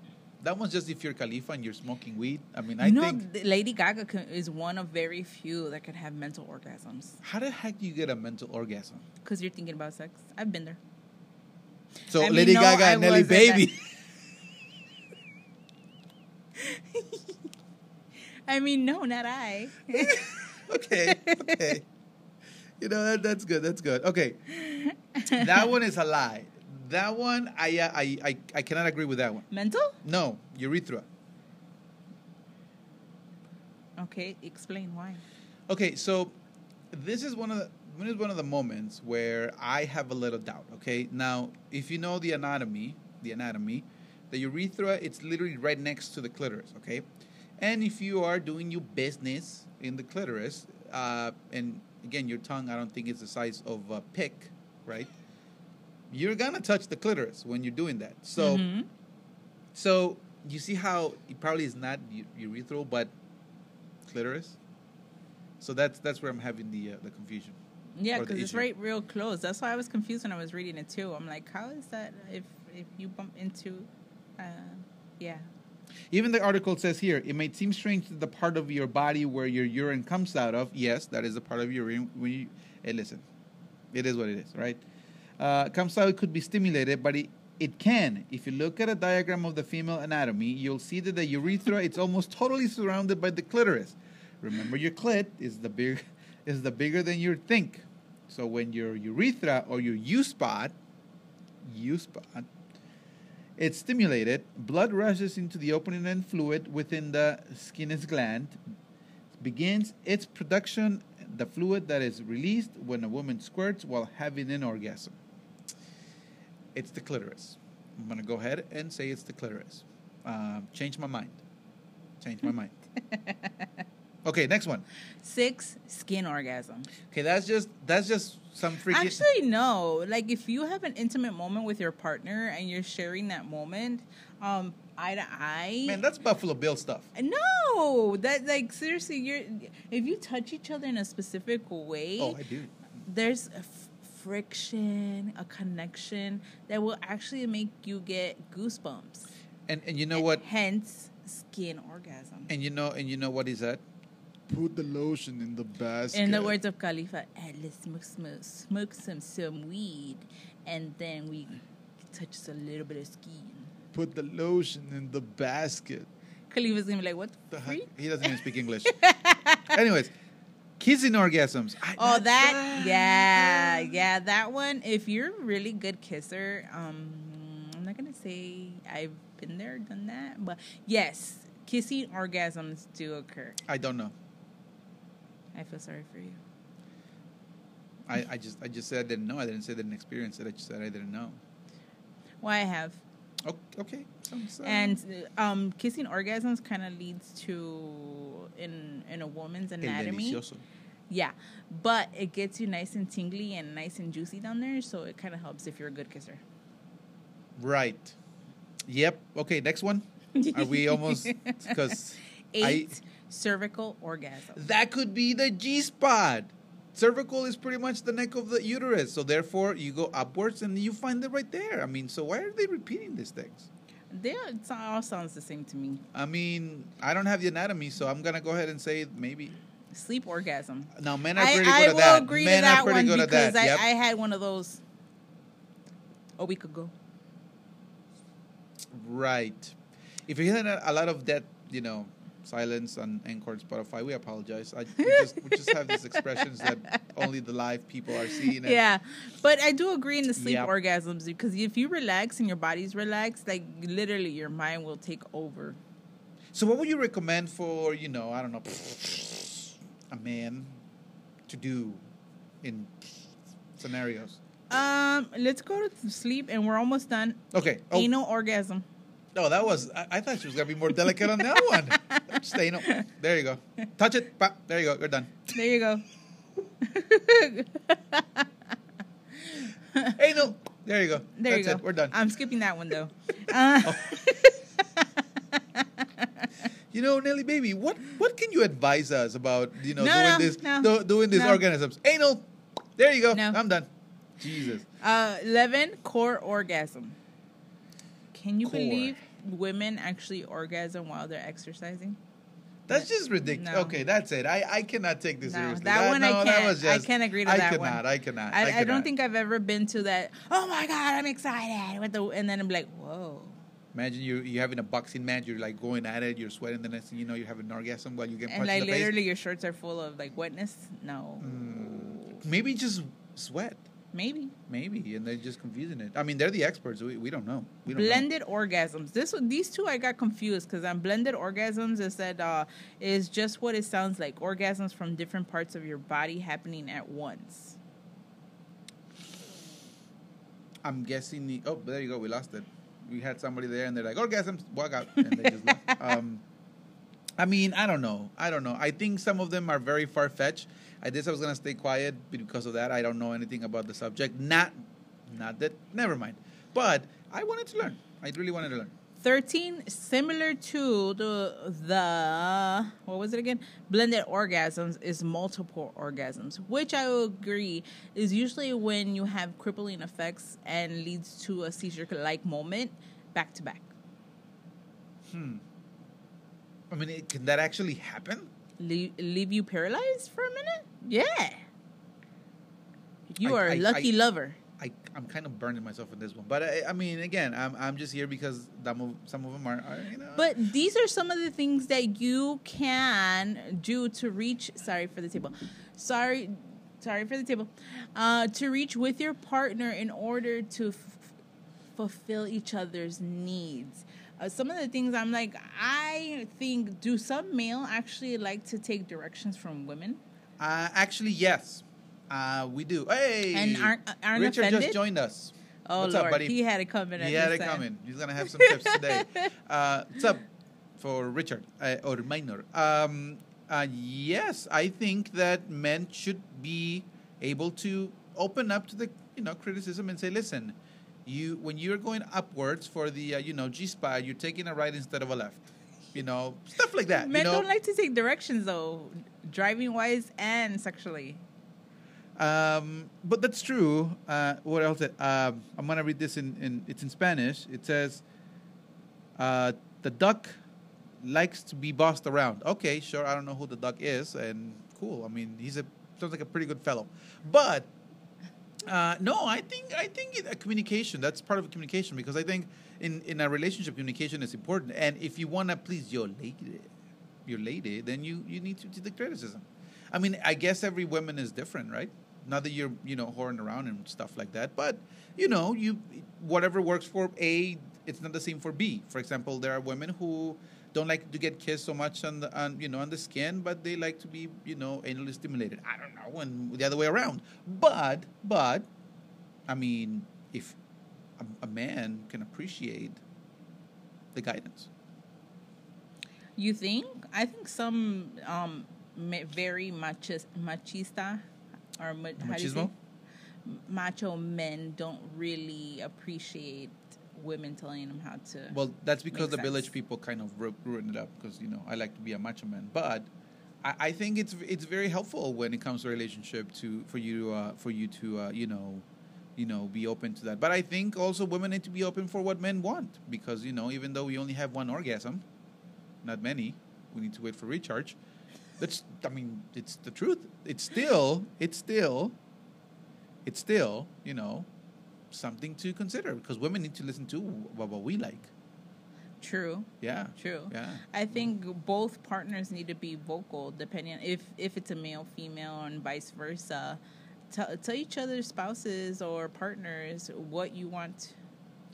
that one's just if you're Khalifa and you're smoking weed. I mean, I you know, think. Lady Gaga co- is one of very few that could have mental orgasms How the heck do you get a mental orgasm? because you're thinking about sex. I've been there. So I mean, Lady no, Gaga I and Nelly Baby. I mean, no, not I. okay, okay. You know that that's good. That's good. Okay, that one is a lie. That one, I uh, I I, I cannot agree with that one. Mental? No, urethra. Okay, explain why. Okay, so this is one of the this is one of the moments where I have a little doubt. Okay, now if you know the anatomy, the anatomy, the urethra, it's literally right next to the clitoris. Okay, and if you are doing your business in the clitoris, uh, and again, your tongue, I don't think it's the size of a pick, right? You're gonna touch the clitoris when you're doing that. So, Mhm. so you see how it probably is not urethral, but clitoris. So that's that's where I'm having the uh, the confusion. yeah, because it's right real close. That's why I was confused when I was reading it too. I'm like, how is that if if you bump into, uh, yeah. Even the article says here, it may seem strange that the part of your body where your urine comes out of, yes, that is a part of your urine. When you, hey, listen, it is what it is, right? Uh, it could be stimulated, but it, it can. If you look at a diagram of the female anatomy, you'll see that the urethra it's almost totally surrounded by the clitoris. Remember, your clit is the big is the bigger than you think. So when your urethra or your U spot, U spot, it's stimulated, blood rushes into the opening and fluid within the Skene's gland, begins its production, the fluid that is released when a woman squirts while having an orgasm. It's the clitoris. I'm going to go ahead and say it's the clitoris. Um, change my mind. Change my mind. Okay, next one. Six, skin orgasm. Okay, that's just that's just some freaking. Actually, no. Like if you have an intimate moment with your partner and you're sharing that moment, um, eye to eye. man, that's Buffalo Bill stuff. no, that like seriously, you're if you touch each other in a specific way, Oh, I do. there's friction, a connection that will actually make you get goosebumps. And and you know what? Hence, skin orgasm. And you know and you know what he said? Put the lotion in the basket. In the words of Khalifa, "Eh, let's smoke, smoke, smoke some some weed, and then we touch a little bit of skin. Put the lotion in the basket. Khalifa's gonna be like, "What The the heck? freak?" He doesn't even speak English. Anyways, kissing orgasms. I- Oh, that, yeah, yeah, that one. If you're a really good kisser, um, I'm not gonna say I've been there, done that, but yes, kissing orgasms do occur. I don't know. I feel sorry for you. I, I just I just said I didn't know. I didn't say I didn't experience it. I just said I didn't know. Well, I have, okay. Uh, and um, kissing orgasms kind of leads to in in a woman's anatomy. Yeah, but it gets you nice and tingly and nice and juicy down there, so it kind of helps if you're a good kisser. Right. Yep. Okay. Next one. Are we almost? Because Eight, cervical orgasm. that could be the G spot. Cervical is pretty much the neck of the uterus, so therefore you go upwards and you find it right there. I mean, so why are they repeating these things? They it all sounds the same to me. I mean, I don't have the anatomy, so I'm gonna go ahead and say maybe. Sleep orgasm. Now, men are I, pretty I good will at that. i agree men to that are pretty one good at because that. I, yep. I had one of those a week ago. Right. If you hear a lot of that, you know, silence on Anchor and Spotify, we apologize. I, we, just, we just have these expressions that only the live people are seeing. Yeah, but I do agree in the sleep orgasms because if you relax and your body's relaxed, like literally your mind will take over. So, what would you recommend for, you know, I don't know, a man to do in scenarios? Um, let's go to sleep and we're almost done. Okay. Oh, Anal orgasm. No, that was, I, I thought she was going to be more delicate on that one. Anal. There you go. Touch it. Pa. There you go. You're done. There you go. Anal. There you go. There That's you go. it. We're done. I'm skipping that one though. Uh, You know, Nelly, baby, what what can you advise us about you know No, doing no, this no, do- doing these no. organisms? Anal. There you go. No. I'm done. Jesus. uh, Eleven core orgasm. Can you Core. believe women actually orgasm while they're exercising? That's just ridiculous. No. Okay, that's it. I, I cannot take this No, seriously. that one I can't. That was I can't agree to I that cannot, one. I cannot. I, I, cannot. don't think I've ever been to that. Oh my god, I'm excited with the, and then I'm like, whoa. Imagine you you having a boxing match. You're like going at it. You're sweating. The next thing you know, you're having an orgasm while you get And punched like in the face. literally, your shirts are full of like wetness. No, mm. Maybe just sweat. Maybe Maybe, and they're just confusing it. I mean, they're the experts. We, we don't know. We don't know. blended orgasms. This these two I got confused because on blended orgasms it said uh, is just what it sounds like. Orgasms from different parts of your body happening at once. I'm guessing. The, oh, there you go. We lost it. We had somebody there, and they're like, "Orgasms, walk out," and they just left. Um, I mean, I don't know. I don't know. I think some of them are very far fetched. I guess I was gonna stay quiet because of that. I don't know anything about the subject. Not, not that. Never mind. But I wanted to learn. I really wanted to learn. 13 similar to the the what was it again blended orgasms is multiple orgasms which i will agree is usually when you have crippling effects and leads to a seizure like moment back to back Hmm. I mean, it, can that actually happen? Leave, leave you paralyzed for a minute yeah you I- are a lucky I- lover I, I'm kind of burning myself with this one, but I, I mean, again, I'm, I'm just here because some of, some of them are, are you know. But these are some of the things that you can do to reach. Sorry for the table. Sorry, sorry for the table. Uh, to reach with your partner in order to f- fulfill each other's needs. Uh, some of the things I'm like, I think, do some male actually like to take directions from women? Uh, actually, yes, uh, we do. Hey, And aren't- aren't Richard offended? just joined us. Oh What's Lord, up, buddy? he had it coming. He had it time. coming. He's gonna have some tips today. Uh, what's up for Richard uh, or Minor? Um, Uh, yes, I think that men should be able to open up to the you know criticism and say, listen, you when you're going upwards for the uh, you know G spot, you're taking a right instead of a left. You know stuff like that. Men you know? don't like to take directions though, driving wise and sexually. Um, but that's true. Uh, what else? Um, I'm gonna read this in, in it's in Spanish. It says, uh, "The duck likes to be bossed around." Okay, sure. I don't know who the duck is, and cool. I mean, he's a sounds like a pretty good fellow. But uh, no, I think I think it, uh, communication. That's part of communication because I think in in a relationship, communication is important. And if you wanna please your lady, your lady, then you you need to do the criticism. I mean, I guess every woman is different, right? Not that you're, you know, whoring around and stuff like that, but you know, you whatever works for A, it's not the same for B. For example, there are women who don't like to get kissed so much on the, on you know, on the skin, but they like to be, you know, anally stimulated. I don't know, and the other way around. But, but, I mean, if a, a man can appreciate the guidance. You think? I think some um, very machis- machista or ma- how do you say? Machismo? macho men don't really appreciate women telling them how to. Well, that's because the village people kind of ruined it up because you know I like to be a macho man, but I, I think it's it's very helpful when it comes to relationship to for you uh, for you to uh, you know you know be open to that. But I think also women need to be open for what men want because you know even though we only have one orgasm, not many, we need to wait for recharge. That's I mean it's the truth. It's still it's still it's still you know something to consider because women need to listen to what, what we like. True, Yeah. true. Yeah. I think both partners need to be vocal, depending if if it's a male, female, and vice versa. Tell, tell each other spouses or partners what you want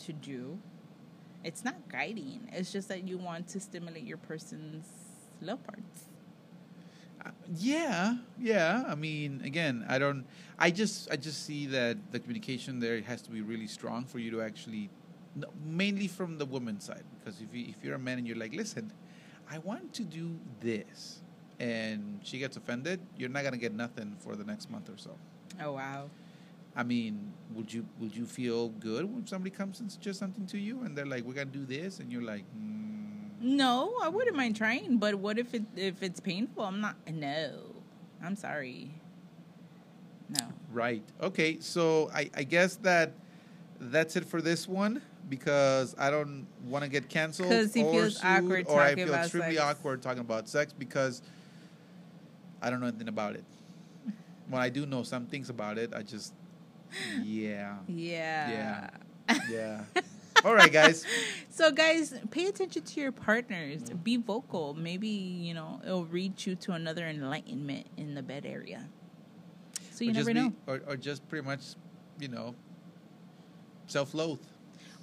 to do. It's not guiding. It's just that you want to stimulate your person's love parts. Yeah, yeah. I mean, again, I don't. I just, I just see that the communication there has to be really strong for you to actually, mainly from the woman's side. Because if you, if you're a man and you're like, listen, I want to do this, and she gets offended, you're not gonna get nothing for the next month or so. Oh wow. I mean, would you would you feel good when somebody comes and suggests something to you, and they're like, we're gonna do this, and you're like, mm, No, I wouldn't mind trying, but what if it if it's painful? I'm not. No, I'm sorry. No. Right. Okay. So I, I guess that that's it for this one because I don't want to get canceled 'Cause he or feels sued, awkward or I feel extremely sex. awkward talking about sex because I don't know anything about it. When I do know some things about it, I just yeah yeah Yeah. yeah. All right, guys. So, guys, pay attention to your partners. Be vocal. Maybe, you know, it'll reach you to another enlightenment in the bed area. So, you or never just know. Or, or just pretty much, you know, self-loathe.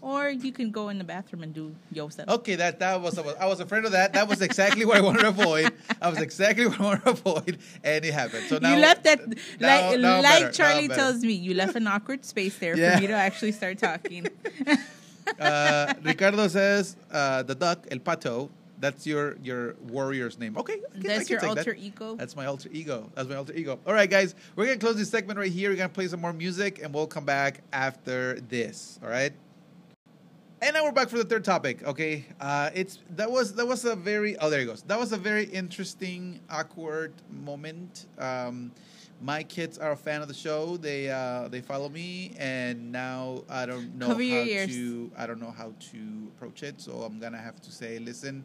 Or you can go in the bathroom and do yourself. Okay, that that was I was afraid of that. That was exactly what I wanted to avoid. I was exactly what I wanted to avoid, and it happened. So now you left that, now- like, now like Charlie tells me, you left an awkward space there Yeah. for me to actually start talking. uh, Ricardo says uh, the duck, el pato. That's your your warrior's name. Okay, I can- I That's can your take that. alter ego. That's my alter ego. That's my alter ego. All right, guys, we're gonna close this segment right here. We're gonna play some more music, and we'll come back after this. All right. And now we're back for the third topic. Okay, uh, it's that was that was a very oh there he goes. That was a very interesting, awkward moment. Um, my kids are a fan of the show. They uh, they follow me, and now I don't know Cover how to I don't know how to approach it. So I'm gonna have to say, listen,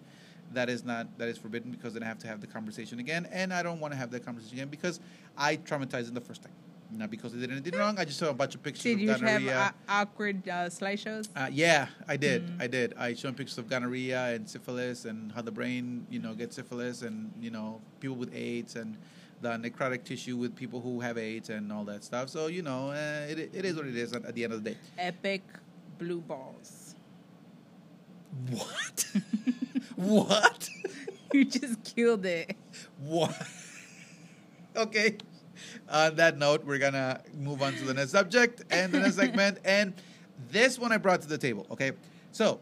that is not that is forbidden because then I have to have the conversation again, and I don't want to have that conversation again because I traumatized them the first time. Not because they did anything wrong. I just saw a bunch of pictures Did of you have a- awkward uh, slideshows? Uh, yeah, I did. Mm. I did. I showed pictures of gonorrhea and syphilis and how the brain, you know, gets syphilis and, you know, people with AIDS and the necrotic tissue with people who have AIDS and all that stuff. So, you know, uh, it, it is what it is at, at the end of the day. Epic blue balls. What? what? You just killed it. What? okay. On that note, we're gonna move on to the next subject and the next segment. And this one I brought to the table. Okay, so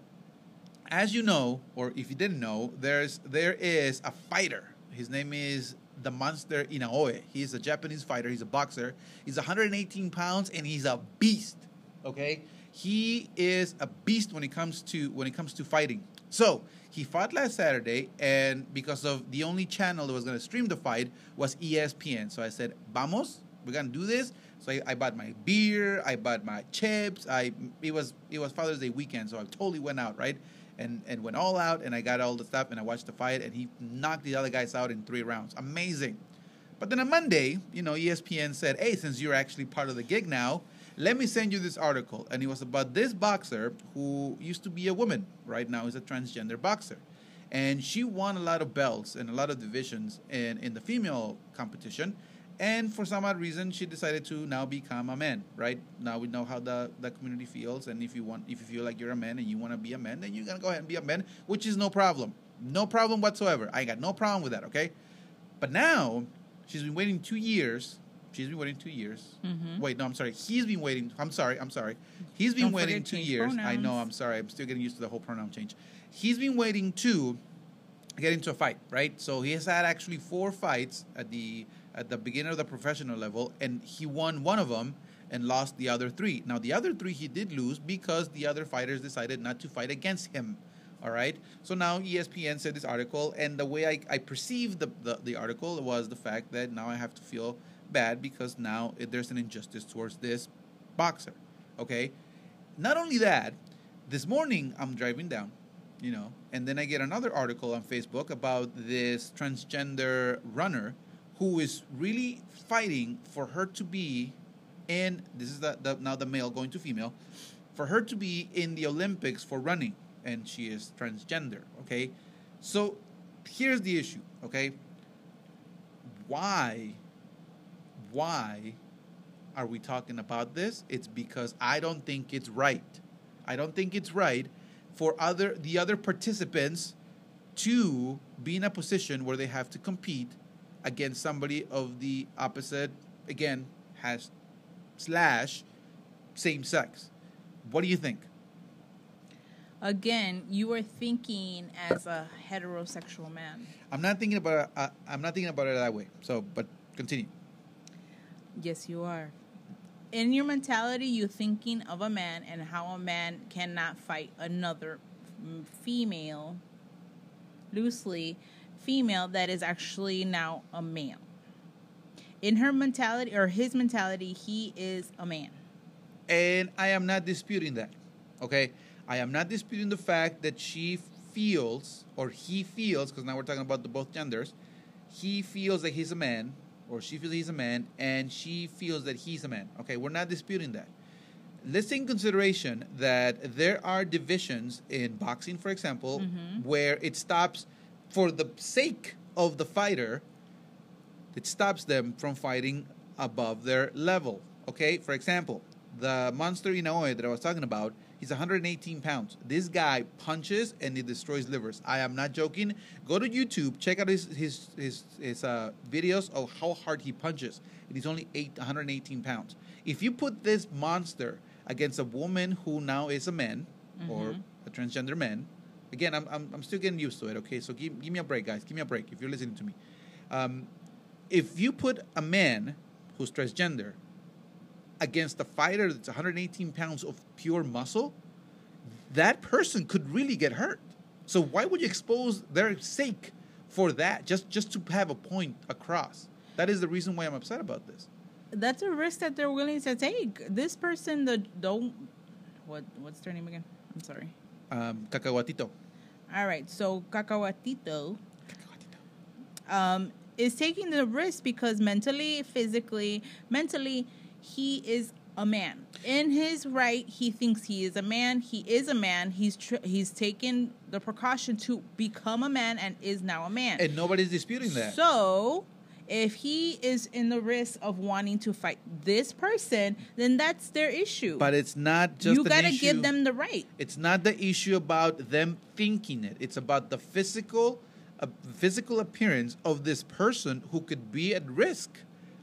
as you know, or if you didn't know, there's there is a fighter, His name is the Monster Inoue. He's a Japanese fighter. He's a boxer. He's 118 pounds and he's a beast. Okay, he is a beast when it comes to when it comes to fighting. So he fought last Saturday, and because of the only channel that was going to stream the fight was ESPN. So I said, "Vamos, we're gonna do this." So I, I bought my beer, I bought my chips. I it was it was Father's Day weekend, so I totally went out right, and and went all out, and I got all the stuff, and I watched the fight, and he knocked the other guys out in three rounds. Amazing. But then on Monday, you know, ESPN said, "Hey, since you're actually part of the gig now, let me send you this article." And it was about this boxer who used to be a woman, right now is a transgender boxer, and she won a lot of belts and a lot of divisions in in the female competition. And for some odd reason, she decided to now become a man. Right now, we know how the, the community feels, and if you want, if you feel like you're a man and you want to be a man, then you're gonna go ahead and be a man, which is no problem, no problem whatsoever. I got no problem with that. Okay, but now she's been waiting two years. She's been waiting two years. Mhm. Wait, no, I'm sorry. He's been waiting. I'm sorry. I'm sorry. He's been Don't waiting two years. I know. I'm sorry. I'm still getting used to the whole pronoun change. He's been waiting to get into a fight, right? So he has had actually four fights at the at the beginning of the professional level, and he won one of them and lost the other three. Now the other three he did lose because the other fighters decided not to fight against him. All right. So now ESPN said this article, and the way I, I perceived the, the, the article was the fact that now I have to feel bad because now it, there's an injustice towards this boxer. Okay. Not only that, this morning I'm driving down, you know, and then I get another article on Facebook about this transgender runner who is really fighting for her to be in this is the, the now the male going to female for her to be in the Olympics for running and she is transgender, okay? So here's the issue, okay? Why why are we talking about this? It's because I don't think it's right. I don't think it's right for other the other participants to be in a position where they have to compete against somebody of the opposite again has slash same sex. What do you think? Again, you are thinking as a heterosexual man. I'm not thinking about it, uh, I'm not thinking about it that way. So, but continue. Yes, you are. In your mentality, you're thinking of a man and how a man cannot fight another female, loosely female, that is actually now a male. In her mentality, or his mentality, he is a man. And I am not disputing that. Okay? I am not disputing the fact that she feels, or he feels, because now we're talking about the both genders, he feels that he's a man, or she feels he's a man, and she feels that he's a man. Okay, we're not disputing that. Let's take in consideration that there are divisions in boxing, for example, Mhm. where it stops for the sake of the fighter, it stops them from fighting above their level. Okay, for example, the monster Inoue that I was talking about, he's 118 pounds. This guy punches and he destroys livers. I am not joking. Go to YouTube, check out his his his, his uh, videos of how hard he punches. And he's only eight, 118 pounds. If you put this monster against a woman who now is a man or Mhm. a transgender man, again, I'm, I'm, I'm still getting used to it. Okay, so give, give me a break, guys. Give me a break if you're listening to me. Um, if you put a man who's transgender against a fighter that's 118 pounds of pure muscle, that person could really get hurt. So why would you expose their sake for that? Just just to have a point across. That is the reason why I'm upset about this. That's a risk that they're willing to take. This person, the don't, what what's their name again? I'm sorry. Um, cacahuatito. All right, so Cacahuatito um, is taking the risk because mentally, physically, mentally, he is a man. In his right, he thinks he is a man. He is a man. He's tr- he's taken the precaution to become a man and is now a man. And nobody's disputing that. So, if he is in the risk of wanting to fight this person, then that's their issue. but it's not just you gotta issue- give them the right. It's not the issue about them thinking it. It's about the physical, uh, physical appearance of this person who could be at risk.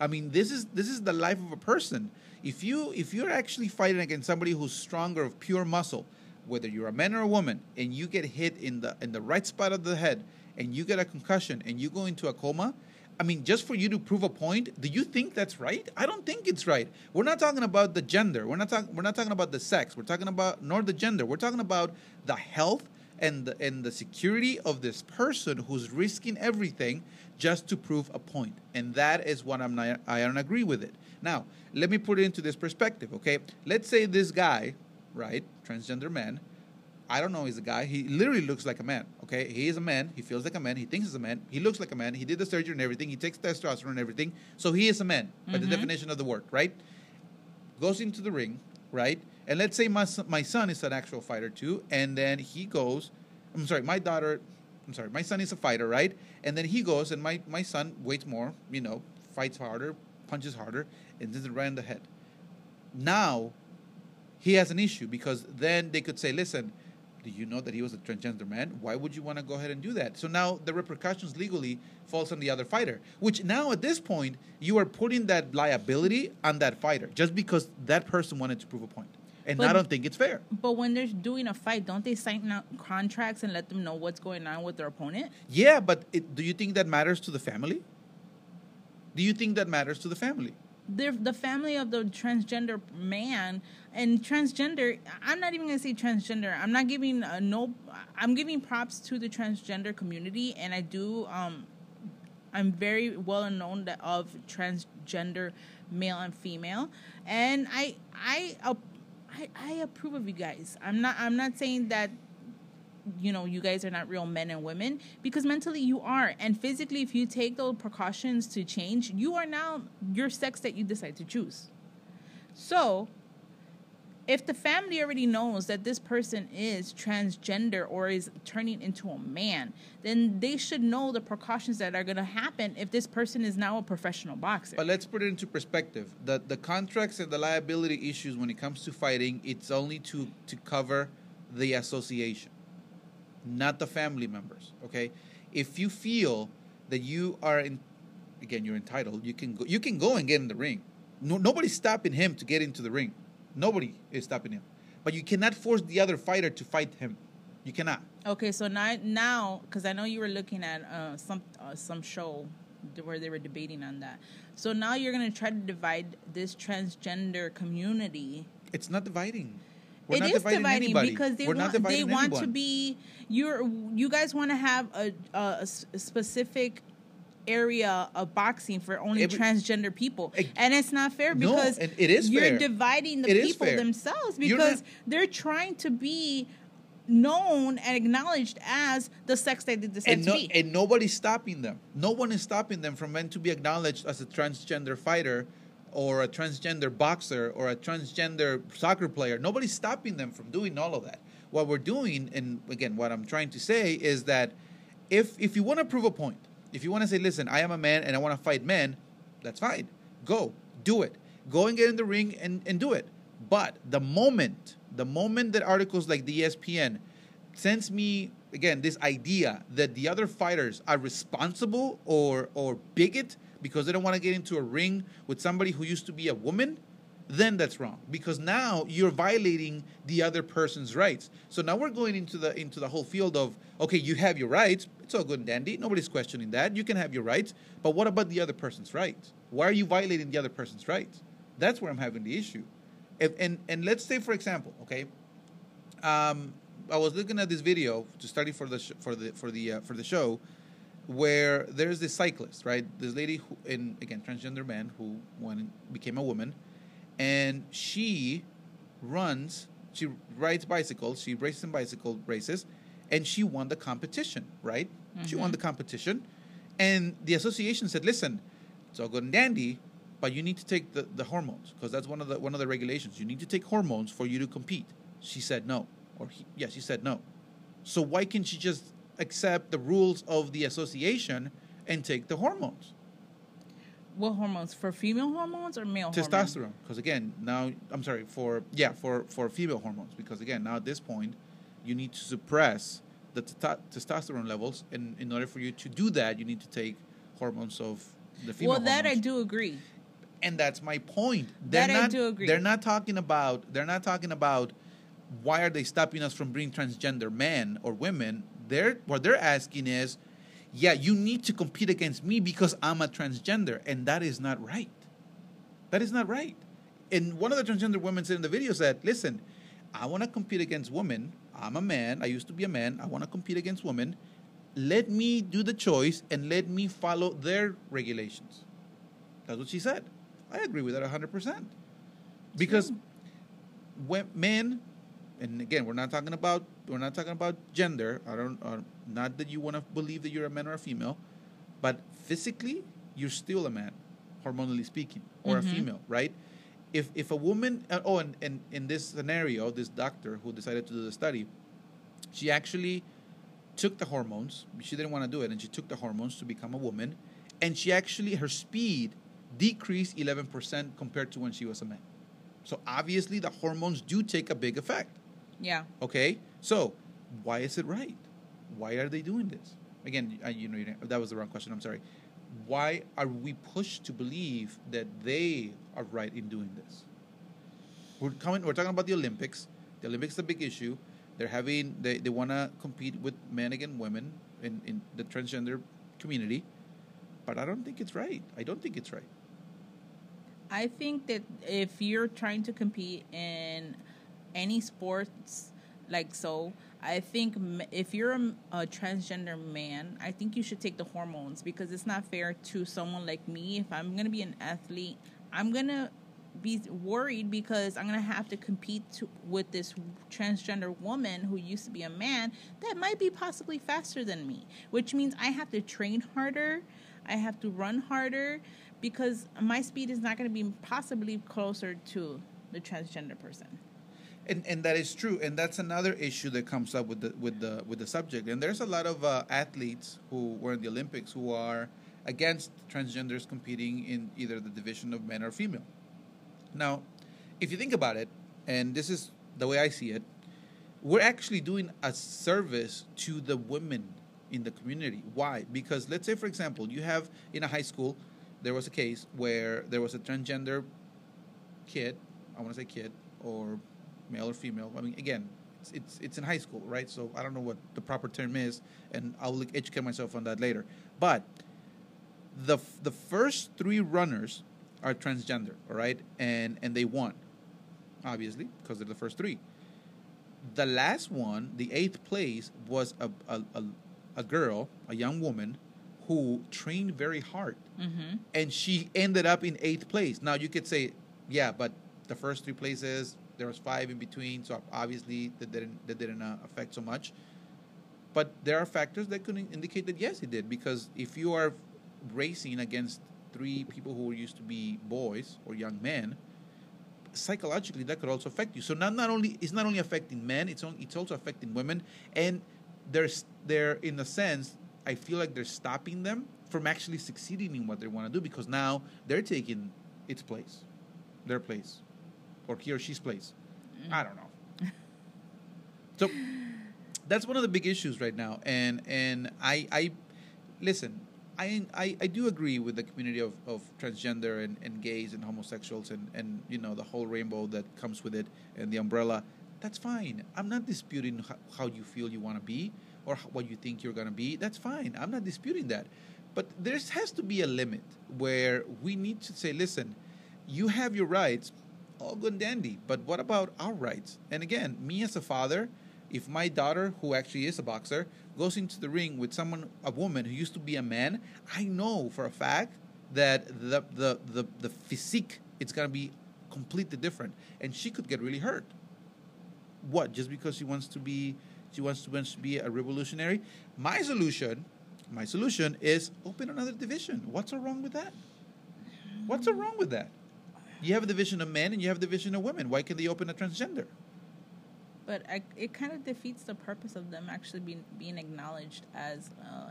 I mean, this is this is the life of a person. If you if you're actually fighting against somebody who's stronger of pure muscle, whether you're a man or a woman, and you get hit in the in the right spot of the head, and you get a concussion and you go into a coma, I mean, just for you to prove a point, do you think that's right? I don't think it's right. We're not talking about the gender. We're not talking. We're not talking about the sex. We're talking about nor the gender. We're talking about the health and the, and the security of this person who's risking everything just to prove a point. And that is what I'm not. I don't agree with it. Now, let me put it into this perspective. Okay, let's say this guy, right, transgender man, I don't know he's a guy. He literally looks like a man. Okay, he is a man. He feels like a man. He thinks he's a man. He looks like a man. He did the surgery and everything. He takes testosterone and everything. So he is a man by the Mhm. definition of the word, right? Goes into the ring, right? And let's say my son, my son is an actual fighter too, and then he goes. I'm sorry, my daughter. I'm sorry, my son is a fighter, right? And then he goes, and my my son weighs more. You know, fights harder, punches harder, and doesn't right in the head. Now he has an issue because then they could say, listen, do you know that he was a transgender man? Why would you want to go ahead and do that? So now the repercussions legally falls on the other fighter, which now at this point you are putting that liability on that fighter just because that person wanted to prove a point. And I don't think it's fair. But when they're doing a fight, don't they sign out contracts and let them know what's going on with their opponent? Yeah, but it, do you think that matters to the family? Do you think that matters to the family? They're the family of the transgender man and transgender. I'm not even gonna say transgender. I'm not giving a no. I'm giving props to the transgender community, and I do. Um, I'm very well known that of transgender male and female, and I I I, I approve of you guys. I'm not I'm not saying that you know you guys are not real men and women because mentally you are. And physically if you take those precautions to change you are now your sex that you decide to choose. So if the family already knows that this person is transgender or is turning into a man then they should know the precautions that are going to happen if this person is now a professional boxer. But let's put it into perspective. The the contracts and the liability issues when it comes to fighting, it's only to to cover the association, not the family members. Okay, if you feel that you are in, again, you're entitled. You can go. You can go and get in the ring. No, nobody's stopping him to get into the ring. Nobody is stopping him. But you cannot force the other fighter to fight him. You cannot. Okay, so now, now, because I know you were looking at uh, some uh, some show where they were debating on that. So now you're gonna try to divide this transgender community. It's not dividing. It is dividing, anybody. because they We're want they want to be you're you guys want to have a specific area of boxing for only transgender people and it's not fair because and it is you're fair. dividing the It people themselves because not- they're trying to be known and acknowledged as the sex that they decide and, to no, be and nobody's stopping them. No one is stopping them from when to be acknowledged as a transgender fighter or a transgender boxer or a transgender soccer player. Nobody's stopping them from doing all of that. What we're doing, and again, what I'm trying to say is that if if you want to prove a point, if you want to say, listen, I am a man and I want to fight men, that's fine. Go, do it. Go and get in the ring and, and do it. But the moment, the moment that articles like the ESPN sends me again this idea that the other fighters are responsible or or bigot because they don't want to get into a ring with somebody who used to be a woman then that's wrong. Because now you're violating the other person's rights. So now we're going into the into the whole field of okay you have your rights. It's all good and dandy. Nobody's questioning that. You can have your rights. But what about the other person's rights? Why are you violating the other person's rights? That's where i'm having the issue. If, and and let's say for example okay um, I was looking at this video to study for the sh- for the for the uh, for the show, where there's this cyclist, right? This lady who, in again transgender man who and became a woman, and she runs, she rides bicycles, she races in bicycle races, and she won the competition, right? She won Mhm. the competition, and the association said, "Listen, it's all good and dandy." But you need to take the, the hormones because that's one of the one of the regulations. You need to take hormones for you to compete. She said no, or he, yeah, she said no. So why can't she just accept the rules of the association and take the hormones, what hormones for female hormones or male hormones? testosterone? Because again, now I'm sorry for yeah for for female hormones because again now at this point you need to suppress the teta- testosterone levels, and in order for you to do that, you need to take hormones of the female. well that i do agree and that's my point. They're That I not, do agree. They're not talking about. They're not talking about why are they stopping us from being transgender men or women. They're what they're asking is, yeah, you need to compete against me because I'm a transgender. And that is not right. That is not right. And one of the transgender women said in the video said, listen, I want to compete against women. I'm a man. I used to be a man. I want to compete against women. Let me do the choice and let me follow their regulations. That's what she said. I agree with that 100%. Because when men, and again, we're not talking about we're not talking about gender. I don't, uh, not that you want to believe that you're a man or a female, but physically, you're still a man, hormonally speaking, or Mhm. a female, right? If if a woman, uh, oh, and, and in this scenario, this doctor who decided to do the study, she actually took the hormones. She didn't want to do it, and she took the hormones to become a woman, and she actually her speed decreased 11% compared to when she was a man. So obviously, the hormones do take a big effect. Yeah. Okay, so why is it right? Why are they doing this? Again, you know, that was the wrong question. I'm sorry. Why are we pushed to believe that they are right in doing this? We're coming. We're talking about the Olympics. The Olympics is a big issue. They're having. They, they want to compete with men against women in, in the transgender community, but I don't think it's right. I don't think it's right. I think that if you're trying to compete in any sports, like so, I think if you're a, a transgender man, I think you should take the hormones because it's not fair to someone like me. If I'm gonna be an athlete, I'm gonna be worried because I'm gonna have to compete to, with this transgender woman who used to be a man that might be possibly faster than me, which means I have to train harder, I have to run harder because my speed is not going to be possibly closer to the transgender person. And, and that is true, and that's another issue that comes up with the with the with the subject. And there's a lot of uh, athletes who were in the Olympics who are against transgenders competing in either the division of men or female. Now, if you think about it, and this is the way I see it, we're actually doing a service to the women in the community. Why? Because let's say, for example, you have in a high school, there was a case where there was a transgender kid. I want to say kid or male or female. I mean, again, it's, it's it's in high school, right? So I don't know what the proper term is, and I'll educate myself on that later. But the the first three runners are transgender, all right, and and they won, obviously, because they're the first three. The last one, the eighth place, was a a, a, a girl, a young woman, who trained very hard Mm-hmm. and she ended up in eighth place. Now you could say, yeah, but the first three places there was five in between, so obviously that didn't that didn't uh, affect so much. But there are factors that could indicate that yes, it did because if you are racing against three people who used to be boys or young men, psychologically that could also affect you. So not not only it's not only affecting men, it's on, it's also affecting women, and there's they're in a sense I feel like they're stopping them from actually succeeding in what they want to do because now they're taking its place, their place, or he or she's place. I don't know. so that's one of the big issues right now, and and I I listen. I, I, I do agree with the community of, of transgender and, and gays and homosexuals and, and you know the whole rainbow that comes with it and the umbrella. That's fine. I'm not disputing how, you feel you want to be or what you think you're going to be. That's fine. I'm not disputing that. But there has to be a limit where we need to say, listen, you have your rights, all good and dandy, but what about our rights? And again, me as a father, if my daughter, who actually is a boxer, goes into the ring with someone, a woman who used to be a man, I know for a fact that the the the, the physique it's gonna be completely different, and she could get really hurt. What? Just because she wants to be, she wants to, wants to be a revolutionary. My solution, my solution is open another division. What's wrong with that? What's wrong with that? You have the division of men and you have the division of women. Why can they open a transgender? But I, it kind of defeats the purpose of them actually being being acknowledged as uh,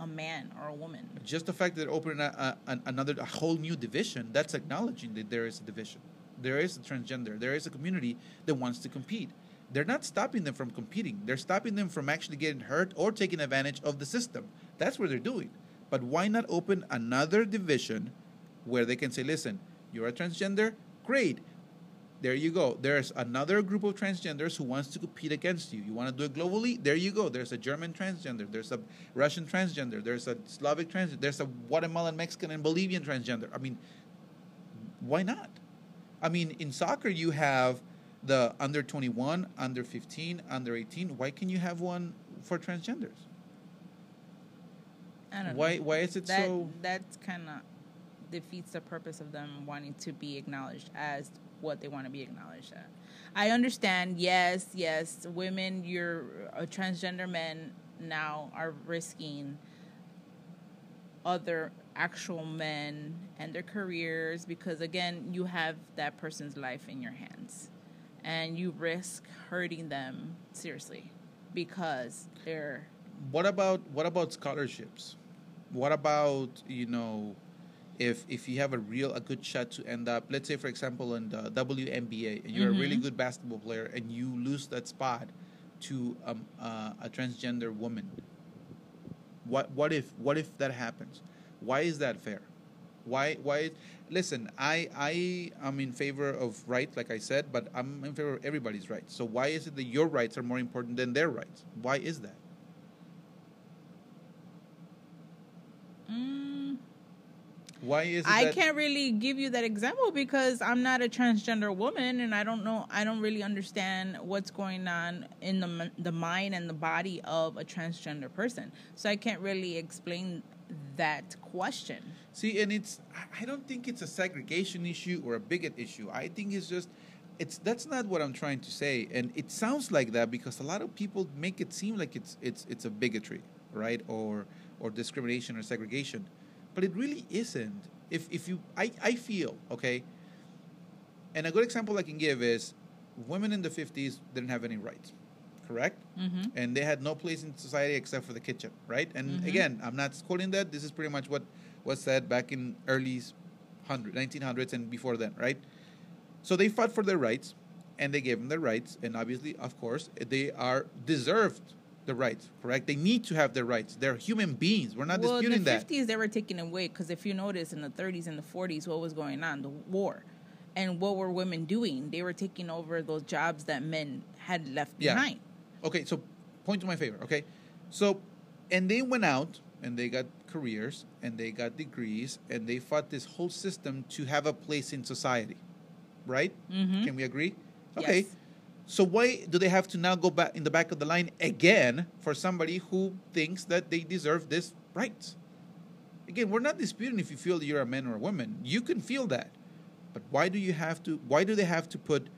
a man or a woman. Just the fact that they're opening a, a, an- another a whole new division, that's acknowledging that there is a division. There is a transgender. There is a community that wants to compete. They're not stopping them from competing. They're stopping them from actually getting hurt or taking advantage of the system. That's what they're doing. But why not open another division where they can say, listen, you're a transgender? Great. there you go. There's another group of transgenders who wants to compete against you. You want to do it globally? There you go. There's a German transgender. There's a Russian transgender. There's a Slavic transgender. There's a Guatemalan, Mexican, and Bolivian transgender. I mean, why not? I mean, in soccer, you have the under 21, under 15, under 18. Why can you have one for transgenders? I don't Why, know. why is it that so? that's kind of defeats the purpose of them wanting to be acknowledged as what they want to be acknowledged at. I understand. Yes, yes, women, you're uh, transgender men now are risking other actual men and their careers because again, you have that person's life in your hands, and you risk hurting them seriously because they're what about what about scholarships? What about you know, if if you have a real a good shot to end up, let's say for example in the WNBA, and you're a really Mhm. good basketball player, and you lose that spot to um, uh, a transgender woman. What what if what if that happens? Why is that fair? Why why? Listen, I I am in favor of rights, like I said, but I'm in favor of everybody's rights. So why is it that your rights are more important than their rights? Why is that? Mm, Why is it I that can't really give you that example because I'm not a transgender woman and I don't know I don't really understand what's going on in the the mind and the body of a transgender person. So I can't really explain that question. See, and it's I- I don't think it's a segregation issue or a bigot issue. I think it's just it's that's not what I'm trying to say. And it sounds like that because a lot of people make it seem like it's it's it's a bigotry, right? Or or discrimination or segregation. But it really isn't. If if you I, I feel, okay. And a good example I can give is women in the 50s didn't have any rights, correct? Mm-hmm. and they had no place in society except for the kitchen, right? And Mhm. again, I'm not quoting that. This is pretty much what was said back in early 100, 1900s and before then, right? So they fought for their rights, and they gave them their rights, and obviously, of course, they are deserved the rights, correct? They need to have their rights. They're human beings. We're not well, disputing that. in the that. 50s they were taken away because if you notice in the 30s and the 40s what was going on, the war. And what were women doing? They were taking over those jobs that men had left Yeah. behind. Okay, so point to my favor, okay? So, and they went out and they got careers and they got degrees and they fought this whole system to have a place in society, right? Mhm. Can we agree? Okay. Yes. So why do they have to now go back in the back of the line again for somebody who thinks that they deserve this rights? Again, we're not disputing if you feel you're a man or a woman. You can feel that. But why do you have to why do they have to put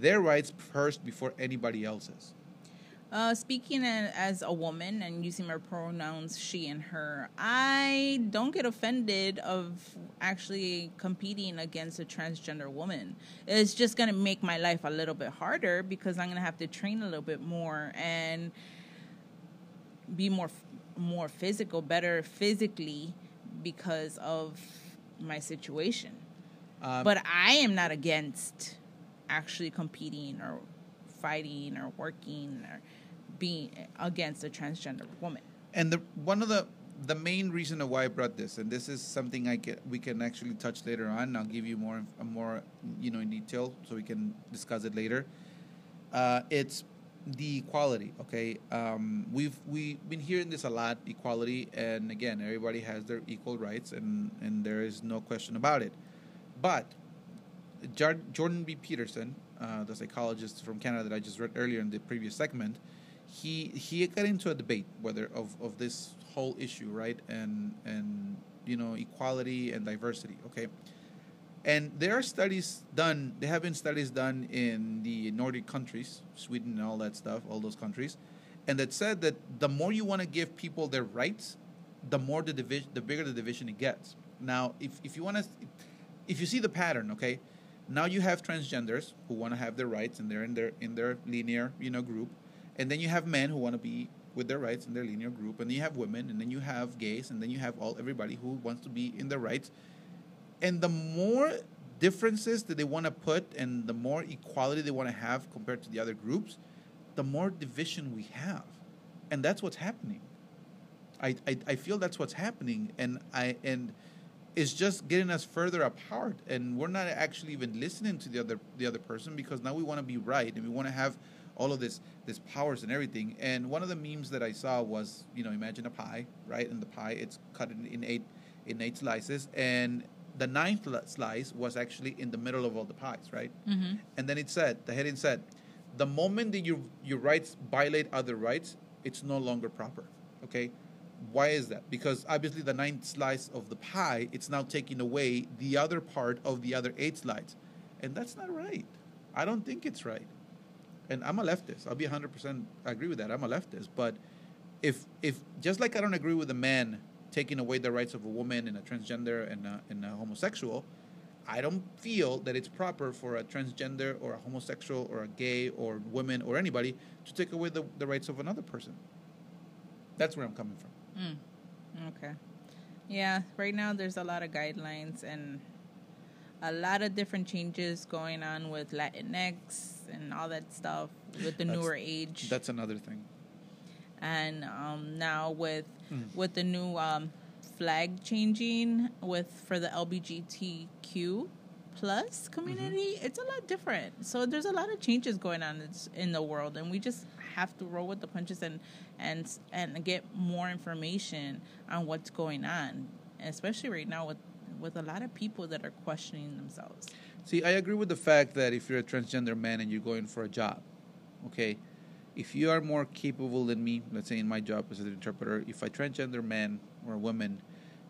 their rights first before anybody else's? Uh, speaking as a woman and using my pronouns she and her, I don't get offended of actually competing against a transgender woman. It's just going to make my life a little bit harder because I'm going to have to train a little bit more and be more more physical, better physically because of my situation. Um, but I am not against actually competing or fighting or working or being against a transgender woman. And the one of the the main reason of why I brought this, and this is something I get we can actually touch later on. I'll give you more more you know in detail so we can discuss it later. Uh, it's the equality. Okay, um, we've we've been hearing this a lot, equality, and again, everybody has their equal rights, and and there is no question about it. But Jordan B. Peterson, uh, the psychologist from Canada that I just read earlier in the previous segment, he he got into a debate whether of, of this whole issue, right? And and you know equality and diversity, okay? And there are studies done. There have been studies done in the Nordic countries, Sweden and all that stuff, all those countries, and that said that the more you want to give people their rights, the more the division, the bigger the division it gets. Now, if if you want to, if you see the pattern, okay, now you have transgenders who want to have their rights and they're in their in their linear you know group, and then you have men who want to be with their rights in their linear group, and then you have women, and then you have gays, and then you have all everybody who wants to be in their rights, and the more differences that they want to put, and the more equality they want to have compared to the other groups, the more division we have, and that's what's happening. I, I, I feel that's what's happening, and I and is just getting us further apart, and we're not actually even listening to the other the other person because now we want to be right and we want to have all of this this powers and everything. And one of the memes that I saw was, you know, imagine a pie, right? And the pie it's cut in, in eight in eight slices, and the ninth li- slice was actually in the middle of all the pies, right? Mhm. And then it said, the heading said, the moment that your your rights violate other rights, it's no longer proper. Okay, why is that? Because obviously the ninth slice of the pie, it's now taking away the other part of the other eight slices, and that's not right. I don't think it's right. And I'm a leftist. I'll be 100% agree with that. I'm a leftist, but if if just like I don't agree with a man taking away the rights of a woman and a transgender and a, and a homosexual, I don't feel that it's proper for a transgender or a homosexual or a gay or women or anybody to take away the, the rights of another person. That's where I'm coming from. Mm. Okay. Yeah, right now there's a lot of guidelines and a lot of different changes going on with Latinx and all that stuff with the That's- newer age. That's another thing. and um, now with Mm. with the new um, flag changing with for the LGBTQ plus community, Mm-hmm. it's a lot different. So there's a lot of changes going on in the world, and we just have to roll with the punches and and and get more information on what's going on, especially right now with with a lot of people that are questioning themselves. See, I agree with the fact that if you're a transgender man and you're going for a job, okay, if you are more capable than me, let's say in my job as an interpreter, if a transgender man or woman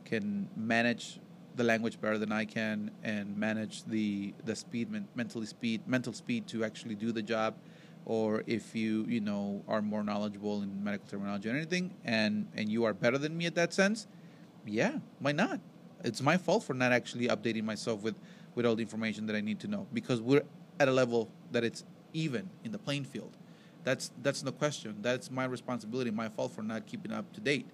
can manage the language better than I can and manage the the speed, men- mentally speed, mental speed to actually do the job, or if you you know are more knowledgeable in medical terminology or anything, and and you are better than me at that sense, yeah, why not? It's my fault for not actually updating myself with, with all the information that I need to know because we're at a level that it's even in the playing field. That's that's no question. That's my responsibility, my fault for not keeping up to date.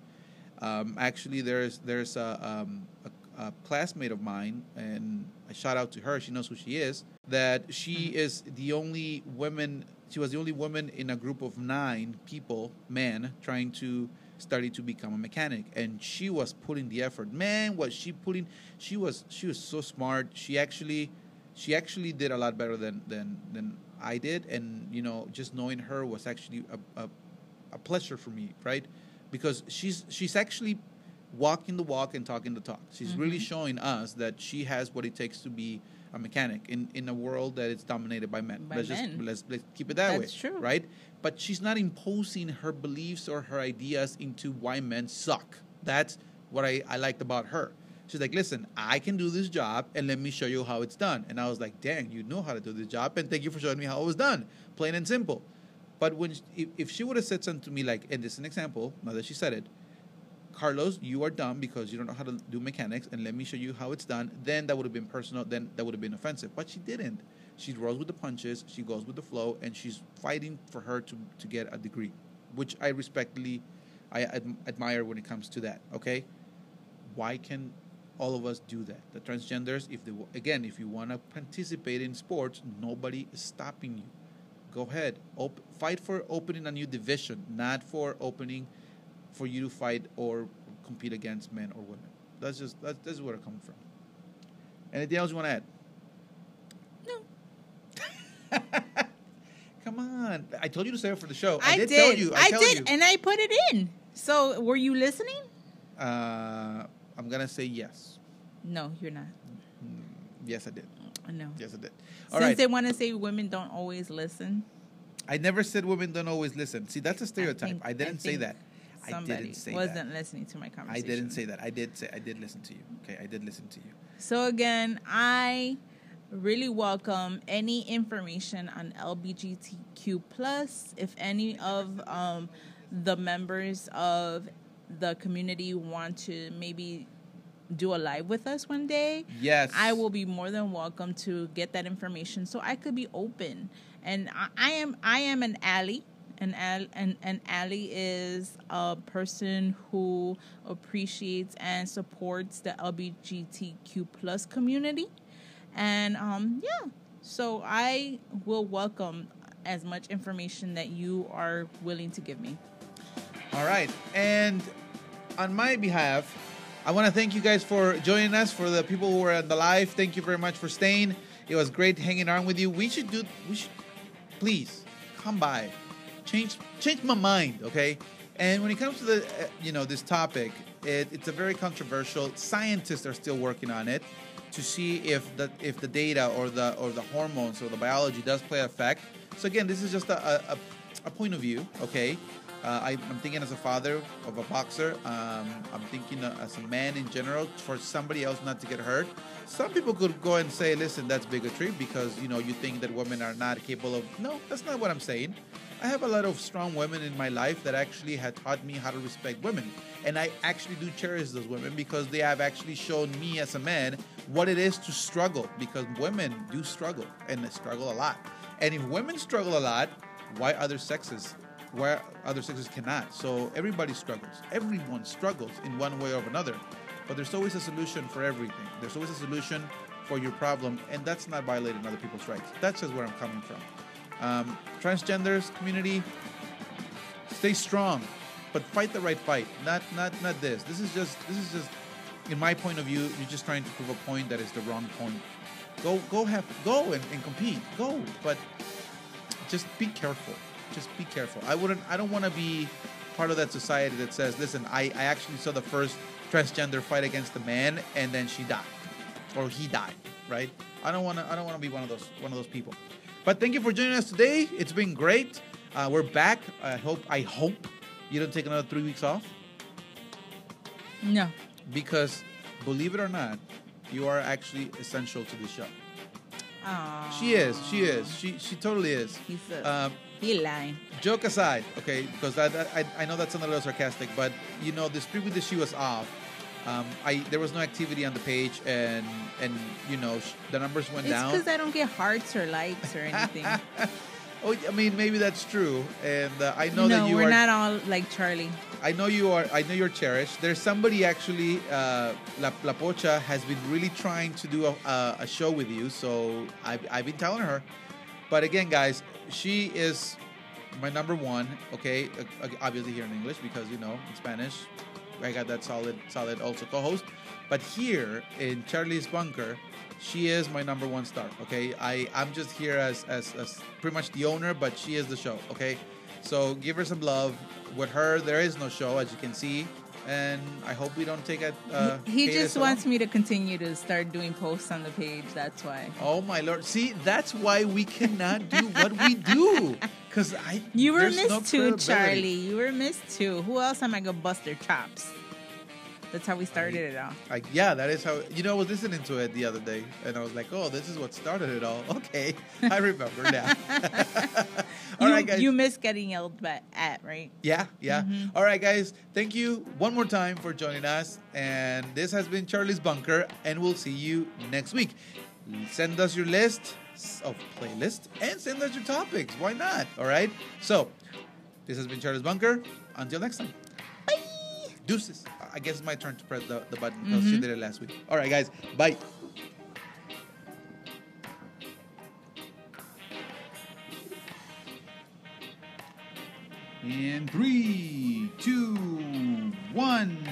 Um, actually, there's there's a, um, a, a classmate of mine, and a shout out to her. She knows who she is. That she is the only woman. She was the only woman in a group of nine people, men, trying to study to become a mechanic, and she was putting the effort. Man, was she putting? She was she was so smart. She actually she actually did a lot better than than than I did, and you know, just knowing her was actually a, a, a pleasure for me, right? Because she's she's actually walking the walk and talking the talk. She's really Mhm. showing us that she has what it takes to be a mechanic in, in a world that is dominated by men. By let's just let's, let's keep it that way. That's true. Right? But she's not imposing her beliefs or her ideas into why men suck. That's what I, I liked about her. She's like, listen, I can do this job and let me show you how it's done. And I was like, dang, you know how to do this job and thank you for showing me how it was done. Plain and simple. But when she, if, she would have said something to me like, and this is an example, now that she said it, Carlos, you are dumb because you don't know how to do mechanics, and let me show you how it's done. Then that would have been personal. Then that would have been offensive. But she didn't. She rolls with the punches. She goes with the flow, and she's fighting for her to, to get a degree, which I respectfully, I ad- admire when it comes to that. Okay, why can all of us do that? The transgenders, if they again, if you want to participate in sports, nobody is stopping you. Go ahead, op- fight for opening a new division, not for opening for you to fight or compete against men or women. That's just that's, that's where I'm coming from. Anything else you want to add? Come on! I told you to save it for the show. I, did, did. tell you. I, I did, you. and I put it in. So were you listening? uh, I'm gonna say yes. No, you're not. Mm, Yes, I did. No. Yes, I did. All Since right. they want to say women don't always listen. I never said women don't always listen. See, that's a stereotype. think- I, didn't say that. I Somebody didn't say wasn't that. listening to my conversation. I didn't say that. I did say I did listen to you. Okay, I did listen to you. So again, I really welcome any information on LGBTQ plus. If any of um, the members of the community want to maybe do a live with us one day, Yes. I will be more than welcome to get that information so I could be open. And I, I am I am an ally. An, al- an, an ally is a person who appreciates and supports the LGBTQ plus community. And um, yeah, so I will welcome as much information that you are willing to give me. All right. And on my behalf, I want to thank you guys for joining us. For the people who were on the live, thank you very much for staying. It was great hanging around with you. We should do. We should please come by, change change my mind, okay? And when it comes to the uh, you know this topic, it, it's a very controversial. Scientists are still working on it to see if the if the data or the or the hormones or the biology does play a effect. So again, this is just a, a, a point of view, okay? Uh, I, am thinking as a father of a boxer. Um, I'm thinking uh, as a man in general for somebody else not to get hurt. Some people could go and say, "Listen, that's bigotry because you know you think that women are not capable of." No, that's not what I'm saying. I have a lot of strong women in my life that actually had taught me how to respect women, and I actually do cherish those women because they have actually shown me as a man what it is to struggle. Because women do struggle and they struggle a lot, and if women struggle a lot, why other sexes Why other sexes cannot. So everybody struggles. Everyone struggles in one way or another. But there's always a solution for everything. There's always a solution for your problem, and that's not violating other people's rights. That's just where I'm coming from. Um, transgenders community, stay strong, but fight the right fight. Not not not this. This is just this is just, in my point of view, you're just trying to prove a point that is the wrong point. Go go have go and, and compete. Go, but just be careful just be careful. I wouldn't. I don't want to be part of that society that says, "Listen, I, I actually saw the first transgender fight against a man, and then she died, or he died." Right? I don't want to. I don't want to be one of those one of those people. But thank you for joining us today. It's been great. Uh, we're back. I hope. I hope you don't take another three weeks off. No. Because, believe it or not, you are actually essential to the show. Aww. She is. She is. She she totally is. He's a, um, he lying. Joke aside, okay, because I, I, I know that's a little sarcastic, but you know, this week that she was off, um, I there was no activity on the page, and and you know sh- the numbers went it's down. It's because I don't get hearts or likes or anything. oh, I mean, maybe that's true, and uh, I know no, that you we're are. not all like Charlie. I know you are. I know you're cherished. There's somebody actually. Uh, La, La Pocha has been really trying to do a, a, a show with you, so I've, I've been telling her. But again, guys, she is my number one. Okay, obviously here in English because you know in Spanish, I got that solid, solid also co-host. But here in Charlie's Bunker, she is my number one star. Okay, I I'm just here as as, as pretty much the owner, but she is the show. Okay, so give her some love. With her, there is no show, as you can see and I hope we don't take it. Uh, he just wants me to continue to start doing posts on the page. That's why. Oh my lord! See, that's why we cannot do what we do. Cause I you were missed no too, Charlie. You were missed too. Who else am I gonna bust their chops? That's how we started it all. Like, yeah, that is how. You know, I was listening to it the other day, and I was like, "Oh, this is what started it all." Okay, I remember now. all you, right, guys. You miss getting yelled at, right? Yeah, yeah. Mm-hmm. All right, guys. Thank you one more time for joining us, and this has been Charlie's Bunker, and we'll see you next week. Send us your list of playlist and send us your topics. Why not? All right. So, this has been Charles Bunker. Until next time. Bye. Deuces. I guess it's my turn to press the, the button because mm-hmm. she did it last week. All right, guys. Bye. In three, two, one.